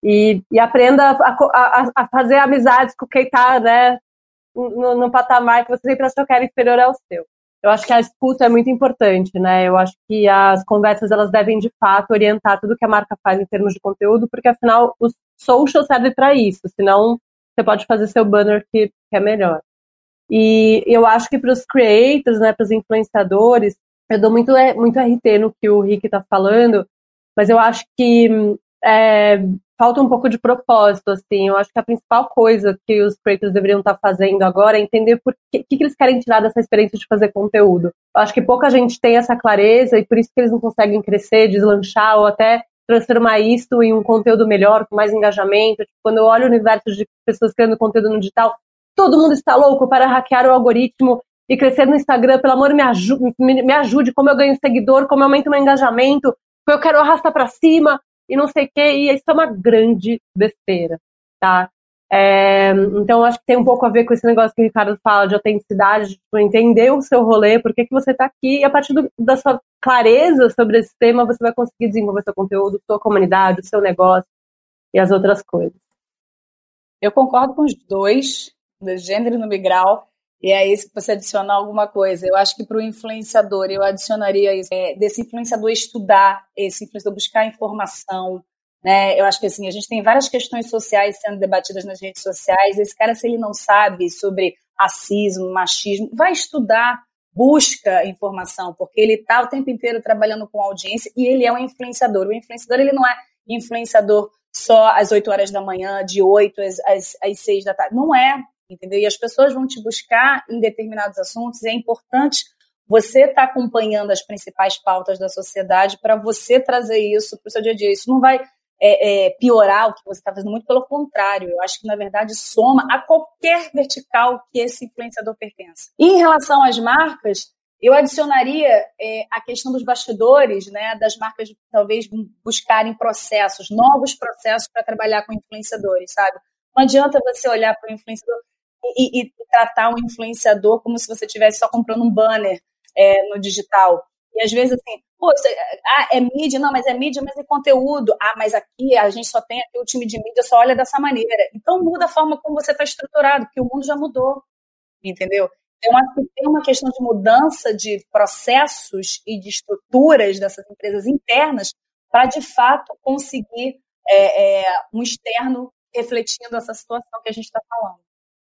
e, e aprenda a, a, a, fazer amizades com quem está né, no, no patamar que você sempre achou que era inferior ao seu eu acho que a escuta é muito importante, né? Eu acho que as conversas elas devem de fato orientar tudo que a marca faz em termos de conteúdo, porque afinal o social serve para isso, senão você pode fazer seu banner que, que é melhor. E eu acho que para os creators, né, para os influenciadores, eu dou muito, é, muito RT no que o Rick está falando, mas eu acho que é, falta um pouco de propósito, assim. Eu acho que a principal coisa que os creators deveriam estar fazendo agora é entender por que, que, eles querem tirar dessa experiência de fazer conteúdo. Eu acho que pouca gente tem essa clareza e por isso que eles não conseguem crescer, deslanchar ou até transformar isso em um conteúdo melhor, com mais engajamento. Tipo, quando eu olho o universo de pessoas criando conteúdo no digital, todo mundo está louco para hackear o algoritmo e crescer no Instagram. Pelo amor, me ajude, me, me ajude como eu ganho seguidor, como eu aumento meu engajamento, eu quero arrastar para cima e não sei o quê, e isso é uma grande besteira, tá? É, então, acho que tem um pouco a ver com esse negócio que o Ricardo fala de autenticidade, de tipo, entender o seu rolê, por que, que você está aqui, e a partir do, da sua clareza sobre esse tema, você vai conseguir desenvolver seu conteúdo, sua comunidade, o seu negócio e as outras coisas. Eu concordo com os dois, no gênero no migral. E é isso que você adicionar alguma coisa. Eu acho que para o influenciador, eu adicionaria isso, é, desse influenciador estudar, esse influenciador buscar informação. Né? Eu acho que assim, a gente tem várias questões sociais sendo debatidas nas redes sociais. Esse cara, se ele não sabe sobre racismo, machismo, vai estudar, busca informação, porque ele está o tempo inteiro trabalhando com audiência e ele é um influenciador. O influenciador, ele não é influenciador só às 8 horas da manhã, de 8 às, às, às 6 da tarde. Não é entendeu? E as pessoas vão te buscar em determinados assuntos, é importante você estar tá acompanhando as principais pautas da sociedade para você trazer isso para o seu dia a dia. Isso não vai é, é, piorar o que você está fazendo, muito pelo contrário. Eu acho que, na verdade, soma a qualquer vertical que esse influenciador pertença. E em relação às marcas, eu adicionaria é, a questão dos bastidores, né, das marcas talvez buscarem processos, novos processos para trabalhar com influenciadores, sabe? Não adianta você olhar para o influenciador e, e, tratar o influenciador como se você estivesse só comprando um banner é, no digital. E às vezes assim, pô, isso é, ah, é mídia, não, mas é mídia, mas é conteúdo. Ah, mas aqui a gente só tem aqui o time de mídia, só olha dessa maneira. Então muda a forma como você está estruturado, porque o mundo já mudou, entendeu? Eu acho que tem uma questão de mudança de processos e de estruturas dessas empresas internas para, de fato, conseguir é, é, um externo refletindo essa situação que a gente está falando.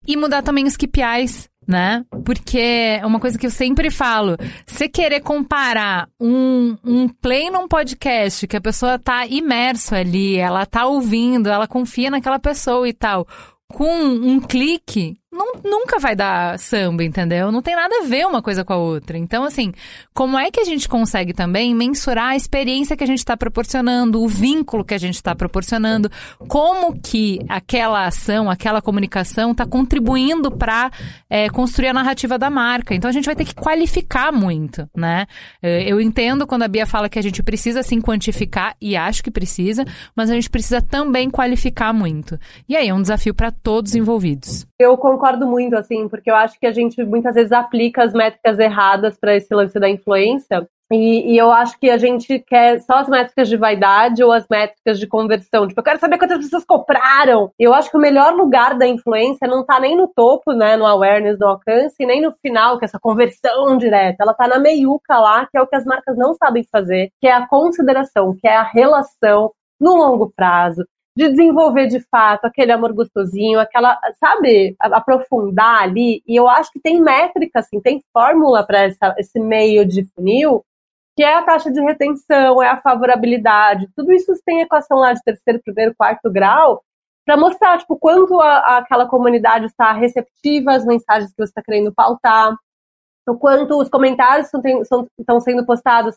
E mudar também os KPIs, né? Porque é uma coisa que eu sempre falo, você querer comparar um, um play num podcast que a pessoa tá imerso ali, ela tá ouvindo, ela confia naquela pessoa e tal, com um clique, não, nunca vai dar samba, entendeu? Não tem nada a ver uma coisa com a outra. Então, assim, como é que a gente consegue também mensurar a experiência que a gente está proporcionando, o vínculo que a gente está proporcionando, como que aquela ação, aquela comunicação está contribuindo para é, construir a narrativa da marca. Então, a gente vai ter que qualificar muito, né? É, eu entendo quando a Bia fala que a gente precisa sim quantificar, e acho que precisa, mas a gente precisa também qualificar muito. E aí é um desafio para todos envolvidos. Eu concordo muito, assim, porque eu acho que a gente muitas vezes aplica as métricas erradas para esse lance da influência. E, e, eu acho que a gente quer só as métricas de vaidade ou as métricas de conversão. Tipo, eu quero saber quantas pessoas compraram. Eu acho que o melhor lugar da influência não está nem no topo, né, no awareness, no alcance, nem no final, que é essa conversão direta. Ela está na meiuca lá, que é o que as marcas não sabem fazer, que é a consideração, que é a relação no longo prazo, de desenvolver de fato aquele amor gostosinho, aquela, sabe, aprofundar ali. E eu acho que tem métrica, assim, tem fórmula para esse meio de funil, que é a taxa de retenção, é a favorabilidade. Tudo isso tem equação lá de terceiro, primeiro, quarto grau, para mostrar, tipo, quanto a, aquela comunidade está receptiva às mensagens que você está querendo pautar, o quanto os comentários estão sendo postados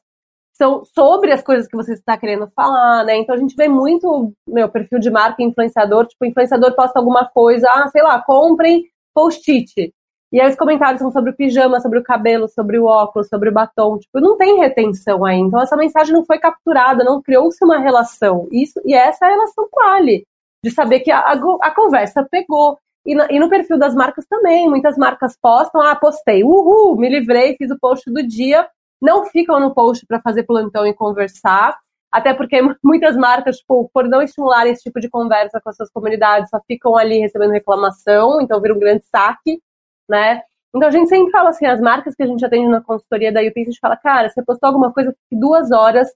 são sobre as coisas que você está querendo falar, né? Então a gente vê muito meu perfil de marca influenciador, tipo, o influenciador posta alguma coisa, ah, sei lá, comprem post-it. E aí os comentários são sobre o pijama, sobre o cabelo, sobre o óculos, sobre o batom. Tipo, não tem retenção aí. Então essa mensagem não foi capturada, não criou-se uma relação. Isso, e essa é a relação quali, de saber que a, a, a conversa pegou. E e no, perfil das marcas também. Muitas marcas postam, ah, postei, uhul, me livrei, fiz o post do dia, não ficam no post para fazer plantão e conversar, até porque muitas marcas, tipo, por não estimularem esse tipo de conversa com as suas comunidades, só ficam ali recebendo reclamação, então vira um grande saque, né? Então a gente sempre fala assim, as marcas que a gente atende na consultoria da UP, a gente fala, cara, você postou alguma coisa, duas horas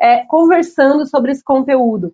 é, conversando sobre esse conteúdo.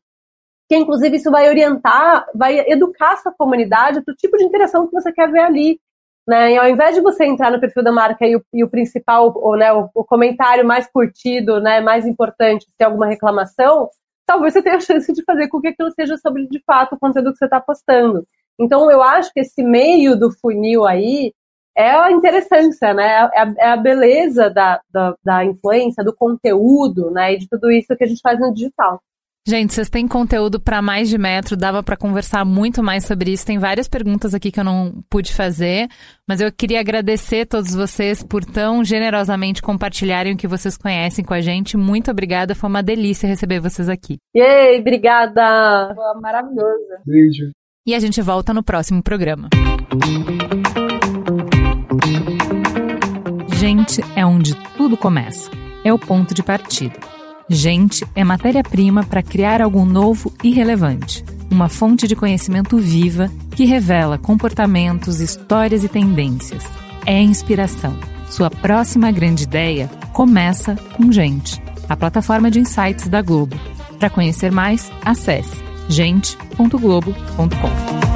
Que inclusive isso vai orientar, vai educar a sua comunidade para o tipo de interação que você quer ver ali. Né? E ao invés de você entrar no perfil da marca e o, e o principal, ou, né, o, o, comentário mais curtido, né, mais importante, se alguma reclamação, talvez você tenha a chance de fazer com que aquilo seja sobre, de fato, o conteúdo que você está postando. Então, eu acho que esse meio do funil aí é a interessância, né? É a, é a beleza da, da, da influência, do conteúdo, né? E de tudo isso que a gente faz no digital. Gente, vocês têm conteúdo para mais de metro, dava para conversar muito mais sobre isso. Tem várias perguntas aqui que eu não pude fazer, mas eu queria agradecer todos vocês por tão generosamente compartilharem o que vocês conhecem com a gente. Muito obrigada, foi uma delícia receber vocês aqui. Yay, obrigada. Foi maravilhosa. Beijo. E a gente volta no próximo programa. Gente é onde tudo começa. É o ponto de partida. Gente é matéria-prima para criar algo novo e relevante. uma fonte de conhecimento viva que revela comportamentos, histórias e tendências. É inspiração. Sua próxima grande ideia começa com Gente, a plataforma de insights da Globo. Para conhecer mais, acesse gente.globo.com.